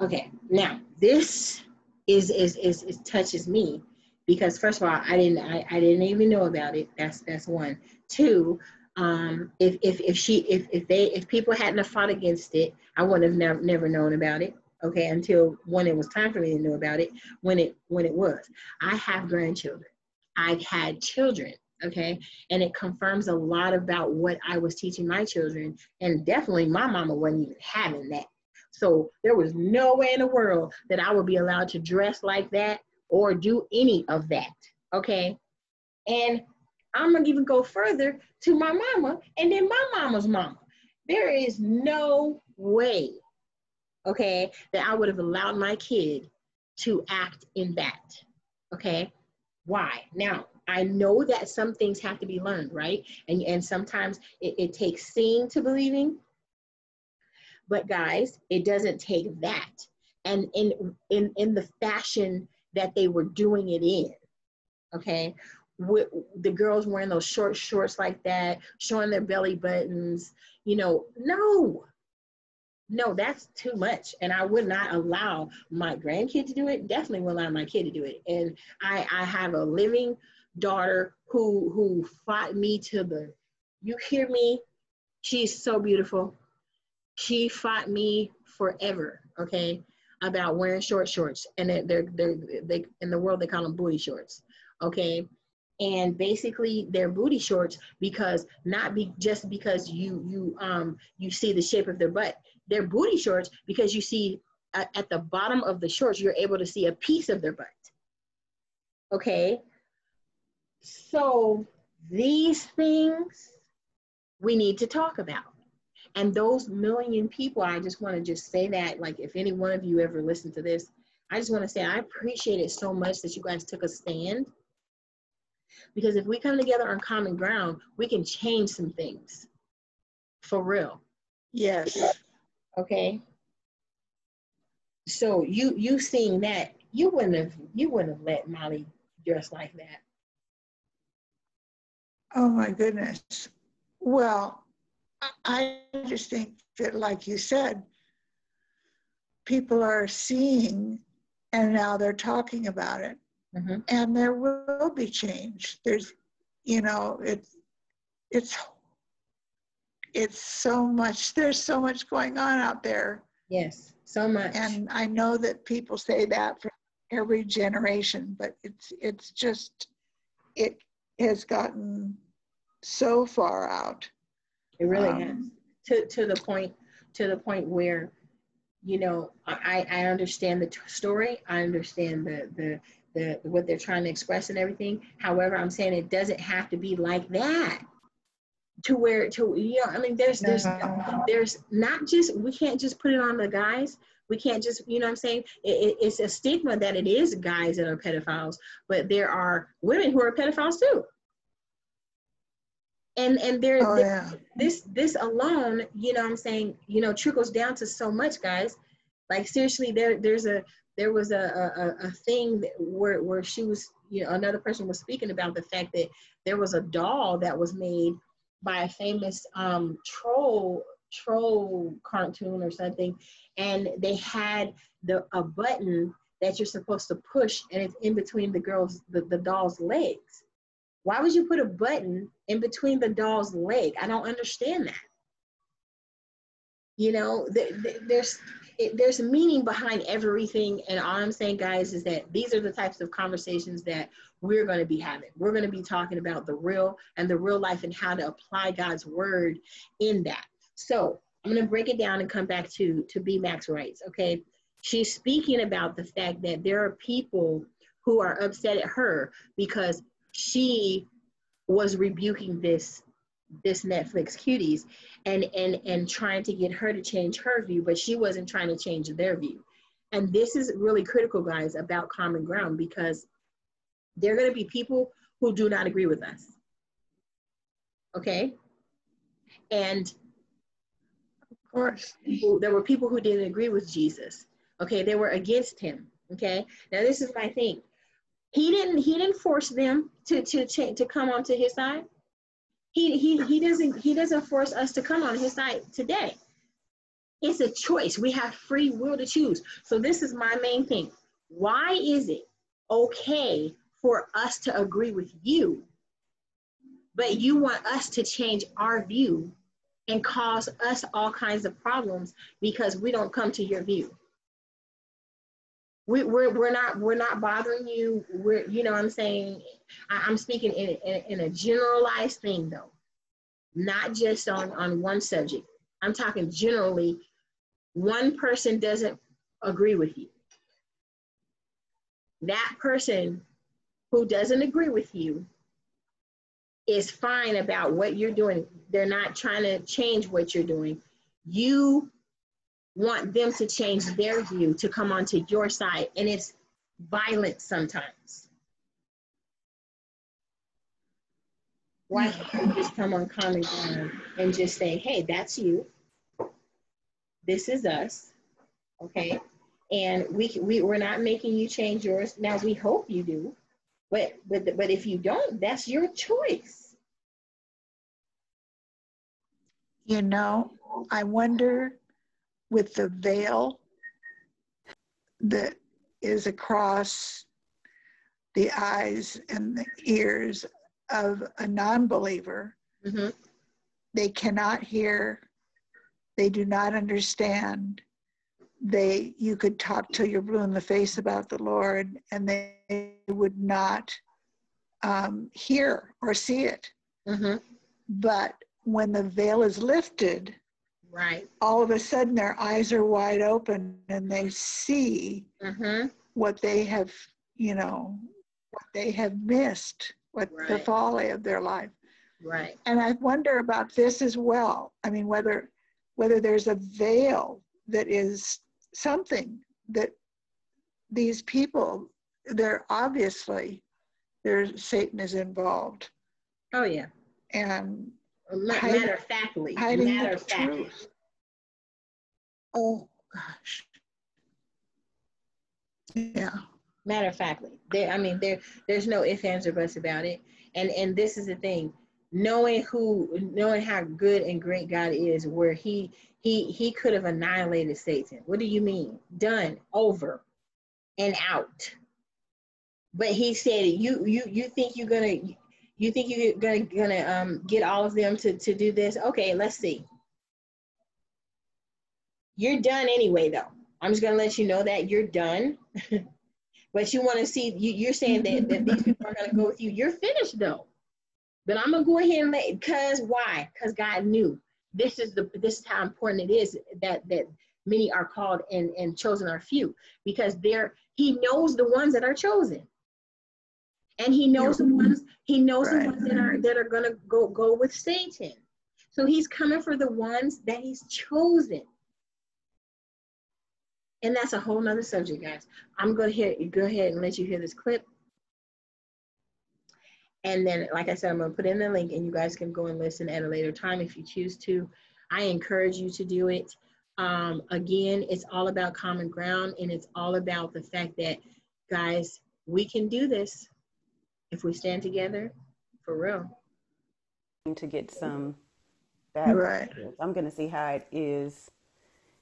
Okay. Now, this is, is, is, is touches me because first of all, I didn't I, I didn't even know about it. That's that's one. Two, um, if if if she if if they if people hadn't fought against it, I wouldn't have never never known about it. Okay, until when it was time for me to know about it, when it when it was. I have grandchildren. I've had children. Okay, and it confirms a lot about what I was teaching my children, and definitely my mama wasn't even having that. So there was no way in the world that I would be allowed to dress like that or do any of that. Okay. And I'm to even go further to my mama and then my mama's mama. There is no way, okay, that I would have allowed my kid to act in that. Okay. Why? Now, I know that some things have to be learned, right? And, and sometimes it, it takes seeing to believing. But guys, it doesn't take that. And in in in the fashion that they were doing it in. Okay. With the girls wearing those short shorts like that, showing their belly buttons, you know, no, no, that's too much. And I would not allow my grandkid to do it. Definitely will allow my kid to do it. And I, I have a living daughter who who fought me to the you hear me? She's so beautiful. She fought me forever, okay, about wearing short shorts. And they're they're, they in the world they call them booty shorts. Okay. And basically they're booty shorts because not be just because you you um you see the shape of their butt they're booty shorts because you see at, at the bottom of the shorts, you're able to see a piece of their butt. Okay. So these things we need to talk about. And those million people, I just want to just say that, like, if any one of you ever listen to this, I just want to say I appreciate it so much that you guys took a stand. Because if we come together on common ground, we can change some things for real. Yes. Okay. So you you seeing that you wouldn't have you wouldn't have let Molly dress like that. Oh my goodness. Well, I just think that, like you said, people are seeing and now they're talking about it. Mm-hmm. And there will be change. There's, you know, it's, it's it's so much there's so much going on out there yes so much and i know that people say that for every generation but it's it's just it has gotten so far out it really um, has. To to the point to the point where you know i i understand the t- story. I understand the the the what they're trying to express and everything. However i'm saying it doesn't have to be like that to where to you know i mean there's there's there's not just we can't just put it on the guys. We can't just you know what i'm saying? It, it, it's a stigma that it is guys that are pedophiles but there are women who are pedophiles too and and there, oh, yeah. this this alone you know i'm saying you know trickles down to so much guys like seriously there there's a there was a a, a thing where where she was you know another person was speaking about the fact that there was a doll that was made by a famous um, troll troll cartoon or something, and they had the a button that you're supposed to push, and it's in between the girl's the, the doll's legs. Why would you put a button in between the doll's leg? I don't understand that. You know, th- th- there's it, there's meaning behind everything, and all I'm saying, guys, is that these are the types of conversations that we're going to be having. We're going to be talking about the real and the real life and how to apply God's word in that. So I'm going to break it down and come back to to B Max rights. Okay, she's speaking about the fact that there are people who are upset at her because she was rebuking this this Netflix cuties and and and trying to get her to change her view, but she wasn't trying to change their view. And this is really critical, guys, about common ground because there are going to be people who do not agree with us. Okay? And of course, there were people who didn't agree with Jesus. Okay, they were against him. Okay, now this is my thing. He didn't. He didn't force them to to to, to come onto his side. He he he doesn't. He doesn't force us to come on his side today. It's a choice. We have free will to choose. So this is my main thing. Why is it okay for us to agree with you, but you want us to change our view and cause us all kinds of problems because we don't come to your view. We, we're, we're not we're not bothering you. We're you know I'm saying I, am speaking in, in, in a generalized thing though, not just on on one subject. I'm talking generally. One person doesn't agree with you. That person who doesn't agree with you is fine about what you're doing. They're not trying to change what you're doing. You want them to change their view to come onto your side. And it's violent sometimes. Why can't you just come on common ground and just say, hey, that's you. This is us. Okay. And we, we, we're not making you change yours. Now, we hope you do. But, but, but if you don't, that's your choice. You know, I wonder with the veil that is across the eyes and the ears of a non believer, mm-hmm. they cannot hear, they do not understand. They, you could talk till you're blue in the face about the Lord, and they would not um, hear or see it. Mm-hmm. But when the veil is lifted, right, all of a sudden their eyes are wide open and they see mm-hmm. what they have, you know, what they have missed what right. the folly of their life. Right. And I wonder about this as well. I mean, whether whether there's a veil that is something that these people, they're obviously there's Satan is involved. Oh yeah. And matter of factly, matter of factly. Oh gosh. Yeah. Matter of factly there i mean there there's no ifs ands or buts about it. And and this is the thing. Knowing who knowing how good and great god is where he he he could have annihilated satan. What do you mean? Done. Over. And out. But he said you you you think you're gonna you think you're gonna gonna um get all of them to to do this? Okay let's see. You're done anyway though. I'm just gonna let you know that you're done. But you want to see you, you're saying that, that these people are to go with you. You're finished though. But i'm to go ahead and let because why? Because god knew. This is the this is how important it is that that many are called and and chosen are few because they're he knows the ones that are chosen and he knows the ones he knows right. the ones that are that are going to go go with satan so he's coming for the ones that he's chosen and that's a whole nother subject, guys. I'm going to hear go ahead and let you hear this clip. And then, like I said, I'm going to put in the link and you guys can go and listen at a later time if you choose to. I encourage you to do it. Um, again, it's all about common ground and it's all about the fact that, guys, we can do this if we stand together for real. To get some back, right. I'm going to see how it is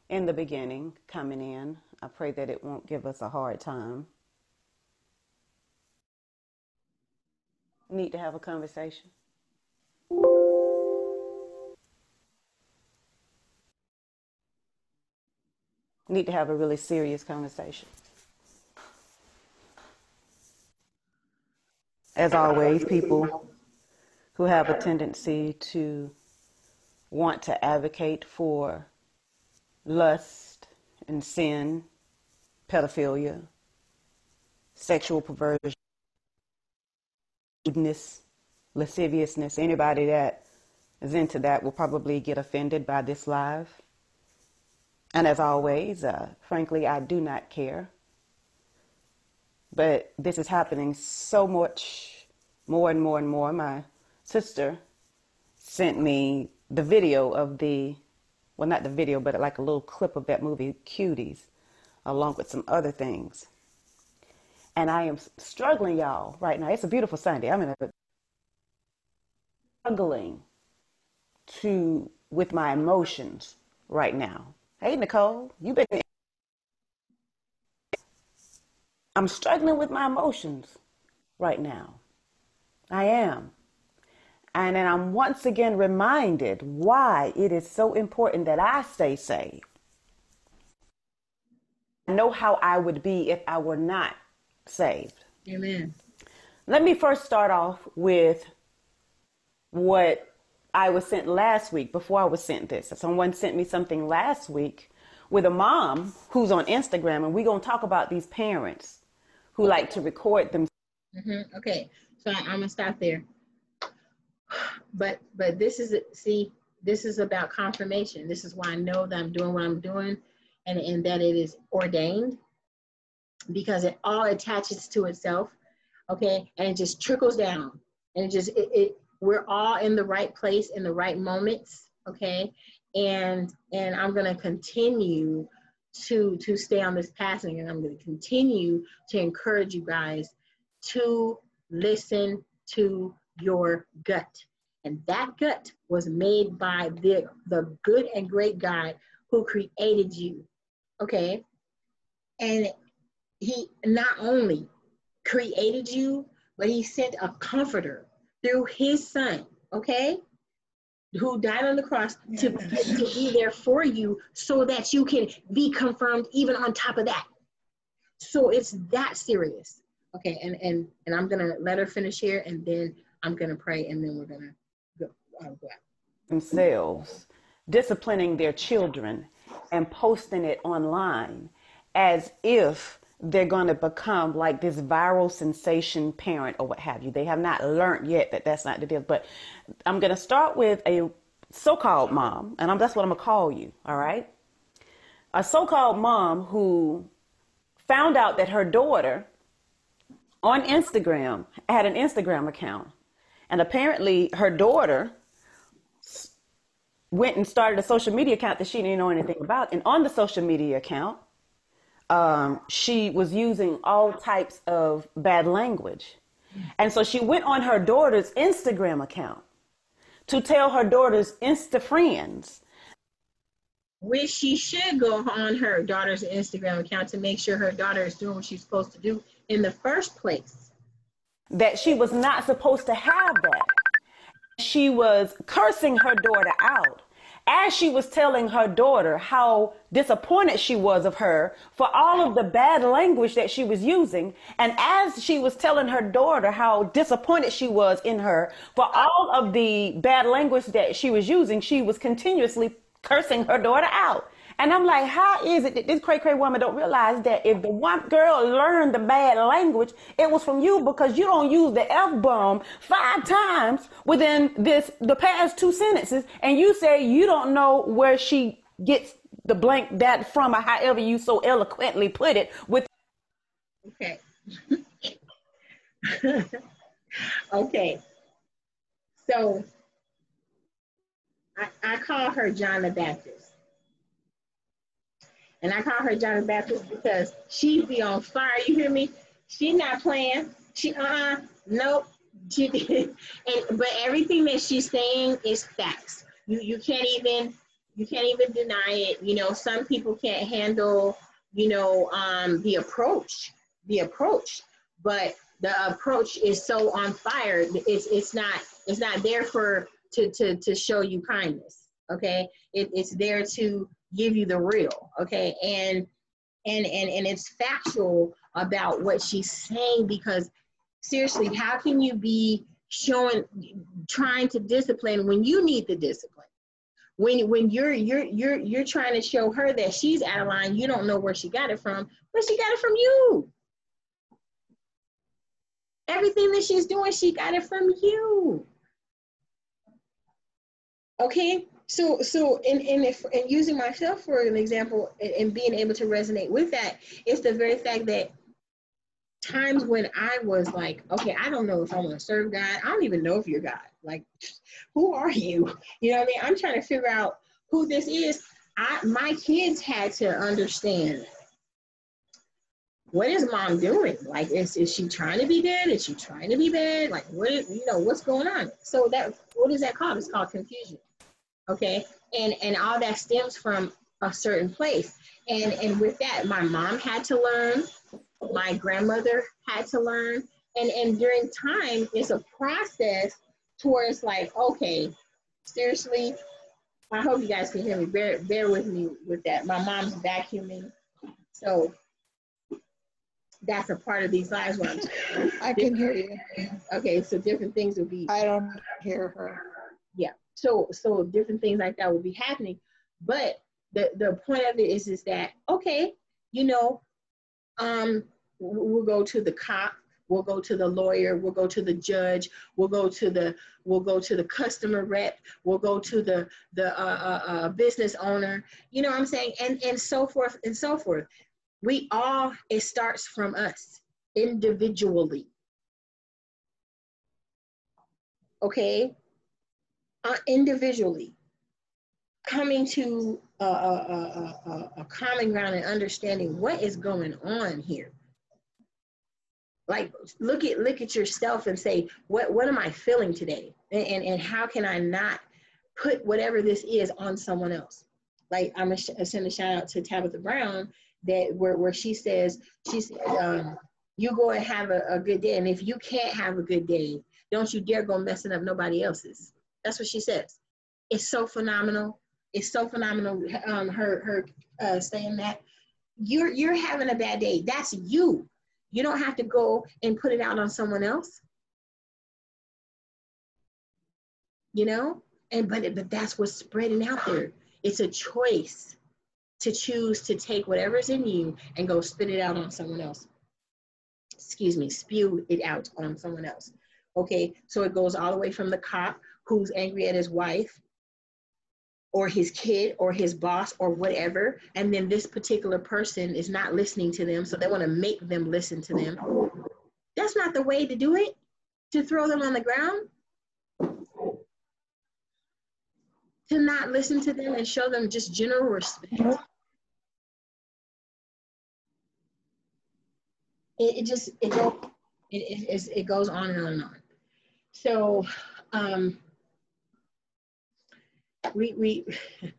in the beginning coming in. I pray that it won't give us a hard time. Need to have a conversation. Need to have a really serious conversation. As always, people who have a tendency to want to advocate for lust and sin, pedophilia, sexual perversion, lasciviousness. Anybody that is into that will probably get offended by this live. And as always, uh, frankly, I do not care. But this is happening so much more and more and more. My sister sent me the video of the well, not the video, but like a little clip of that movie, Cuties, along with some other things. And I am struggling, y'all, right now. It's a beautiful Sunday. I'm in a struggling to with my emotions right now. Hey, Nicole, you've been. I'm struggling with my emotions right now. I am. And then I'm once again reminded why it is so important that I stay saved. I know how I would be if I were not saved. Amen. Let me first start off with what I was sent last week before I was sent this. Someone sent me something last week with a mom who's on Instagram, and we're going to talk about these parents who like to record them. Mm-hmm. Okay, so I'm going to stop there but but this is see this is about confirmation this is why i know that i'm doing what i'm doing and, and that it is ordained because it all attaches to itself, okay? And it just trickles down. And it just, it, it we're all in the right place in the right moments, okay? And and I'm gonna continue to to stay on this path and I'm gonna continue to encourage you guys to listen to your gut. And that gut was made by the, the good and great God who created you. Okay? And he not only created you, but he sent a comforter through his son, okay? Who died on the cross to, to be there for you so that you can be confirmed even on top of that. So it's that serious. Okay, and and and I'm gonna let her finish here, and then I'm gonna pray, and then we're gonna go, uh, go out. Themselves disciplining their children and posting it online as if they're going to become like this viral sensation parent or what have you. They have not learned yet that that's not the deal. But I'm going to start with a so-called mom, and I'm, that's what I'm going to call you. All right, a so-called mom who found out that her daughter on Instagram had an Instagram account. And apparently her daughter went and started a social media account that she didn't know anything about. And on the social media account, um, she was using all types of bad language. And so she went on her daughter's Instagram account to tell her daughter's Insta friends. Which she should go on her daughter's Instagram account to make sure her daughter is doing what she's supposed to do in the first place. That she was not supposed to have that. She was cursing her daughter out as she was telling her daughter how disappointed she was of her for all of the bad language that she was using, and as she was telling her daughter how disappointed she was in her for all of the bad language that she was using, she was continuously cursing her daughter out. And I'm like, how is it that this cray cray woman don't realize that if the one girl learned the bad language, it was from you because you don't use the F bomb five times within this the past two sentences, and you say you don't know where she gets the blank that from or however you so eloquently put it with Okay. okay. So I, I call her John the Baptist. And I call her John the Baptist because she be on fire. You hear me? She not playing. She uh nope. She did. And but everything that she's saying is facts. You you can't even you can't even deny it. You know, some people can't handle, you know, um the approach. The approach. But the approach is so on fire. It's it's not it's not there for to to to show you kindness. Okay. It, it's there to give you the real okay? And and and and it's factual about what she's saying because seriously how can you be showing trying to discipline when you need the discipline? When when you're you're you're you're trying to show her that she's out of line you don't know where she got it from but she got it from you. Everything that she's doing she got it from you. Okay so so in in if and using myself for an example and, being able to resonate with that it's the very fact that times when I was like, okay, I don't know if I want to serve God. I don't even know if you're God. Like, who are you? You know what I mean? I'm trying to figure out who this is. I my kids had to understand what is mom doing? Like, is, is she trying to be good? Is she trying to be bad? Like, what you know, what's going on? So that what is that called? It's called confusion okay? And and all that stems from a certain place. And and with that my mom had to learn my grandmother had to learn. And and during time it's a process towards like okay seriously i hope you guys can hear me. Bear bear with me with that. My mom's vacuuming. So that's a part of these lives where I'm I can hear you. Okay, so different things will be I don't hear her. Yeah. So so different things like that will be happening. But the the point of it is is that okay, you know, um, we'll go to the cop we'll go to the lawyer we'll go to the judge we'll go to the we'll go to the customer rep we'll go to the the uh, uh, uh, business owner you know what i'm saying? And and so forth and so forth. We all it starts from us individually. Okay Uh, individually coming to a, a, a, a, common ground and understanding what is going on here. Like look at look at yourself and say what what am i feeling today? And and, and how can i not put whatever this is on someone else? Like i'm gonna uh, send a shout out to tabitha brown that where, where she says she said um, you go and have a, a good day and if you can't have a good day don't you dare go messing up nobody else's that's what she says it's so phenomenal it's so phenomenal um, her her uh, saying that you're you're having a bad day that's you you don't have to go and put it out on someone else. You know? And but but that's what's spreading out there. It's a choice to choose to take whatever's in you and go spit it out on someone else. Excuse me, spew it out on someone else. Okay, so it goes all the way from the cop who's angry at his wife or his kid or his boss or whatever. And then this particular person is not listening to them so they want to make them listen to them. That's not the way to do it to throw them on the ground. To not listen to them and show them just general respect. It, it just it, it, it, it goes on and on and on. So um we we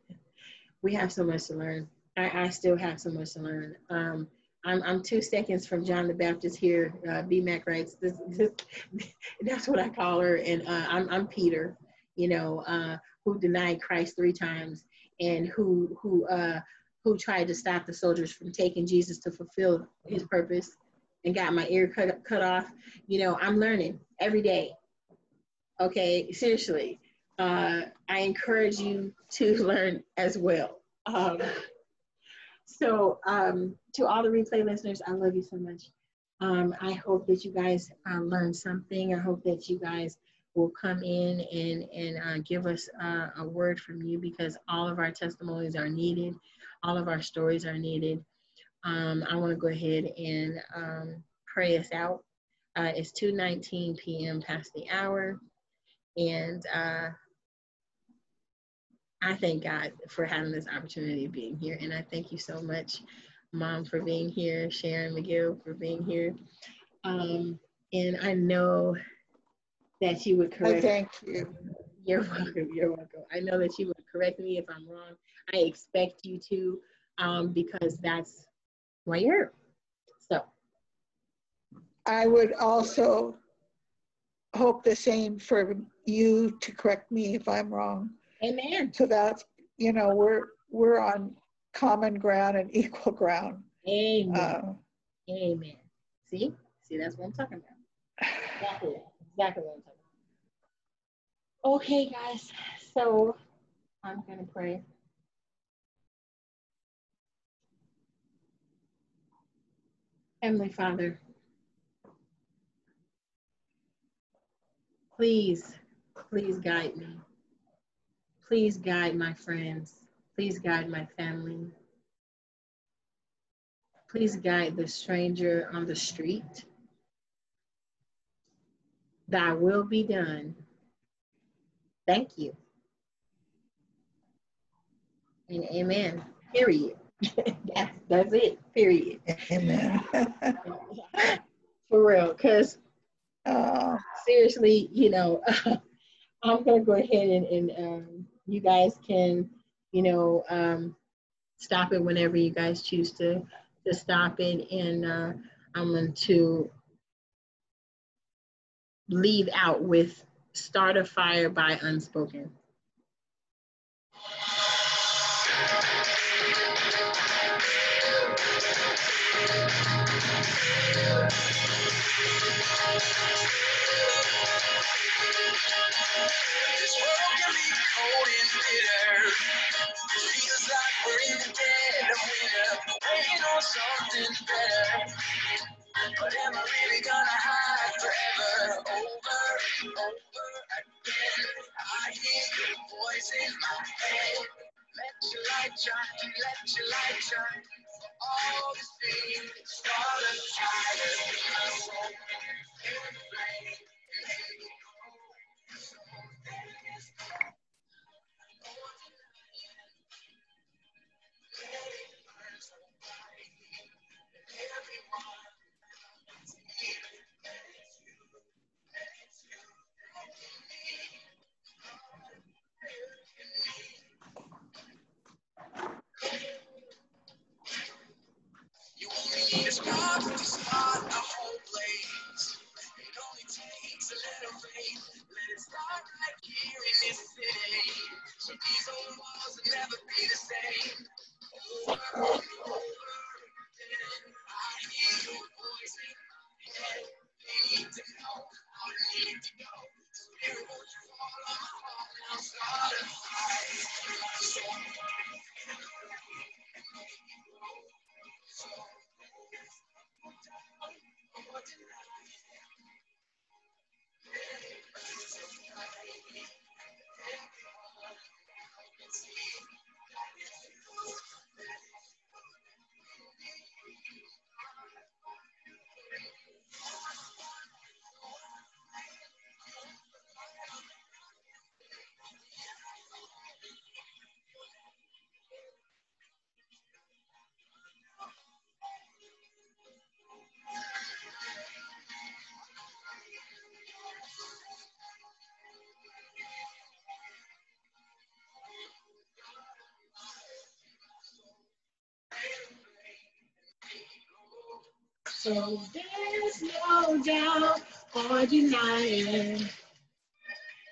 we have so much to learn. I, I still have so much to learn. Um, I'm, I'm two seconds from John the Baptist here. Uh, BMAC writes, this, this, that's what I call her. And uh, I'm, I'm Peter, you know, uh, who denied Christ three times and who, who, uh, who tried to stop the soldiers from taking Jesus to fulfill his purpose and got my ear cut, cut off. You know, I'm learning every day. Okay, seriously uh, I encourage you to learn as well. Um, so um, to all the replay listeners, I love you so much. Um, I hope that you guys uh, learned something. I hope that you guys will come in and, and uh, give us uh, a word from you because all of our testimonies are needed. All of our stories are needed. Um, I want to go ahead and um, pray us out. Uh, it's 2.19 p.m. past the hour. And uh, I thank God for having this opportunity of being here. And I thank you so much, Mom, for being here, Sharon McGill for being here. Um, and I know that you would correct. I thank you. You're welcome. You're welcome. I know that you would correct me if I'm wrong. I expect you to, um, because that's why you're here. So. I would also hope the same for you to correct me if I'm wrong. Amen. So that's, you know, we're, we're on common ground and equal ground. Amen. Uh, Amen. See? See, that's what I'm talking about. Exactly. Exactly what I'm talking about. Okay, guys. So I'm going to pray. Heavenly Father, please, please guide me. Please guide my friends. Please guide my family. Please guide the stranger on the street. Thy will be done. Thank you. And amen. Period. that's, that's it. Period. Amen. For real. Because uh, seriously, you know, I'm going to go ahead and, and um, you guys can, you know, um, stop it whenever you guys choose to, to stop it. And uh, I'm going to leave out with Start a Fire by Unspoken. The waiting on something better. But am I really gonna hide forever? Over over again, I hear your voice in my head. Let your light shine, let your light shine. All to see, start a fire in my soul. In the flame, So these old walls will never be the same. Over and over again, I hear your voice need to know, I need to. Spirit, won't you fall on my heart? Start a in my soul. So there's no doubt or denying.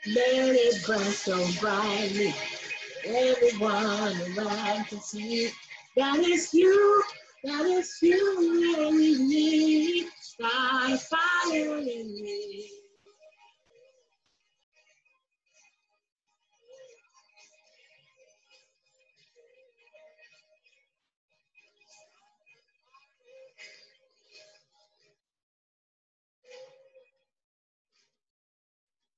Let it burn so brightly. Everyone around can see that it's you, that it's you that we need. A fire in me.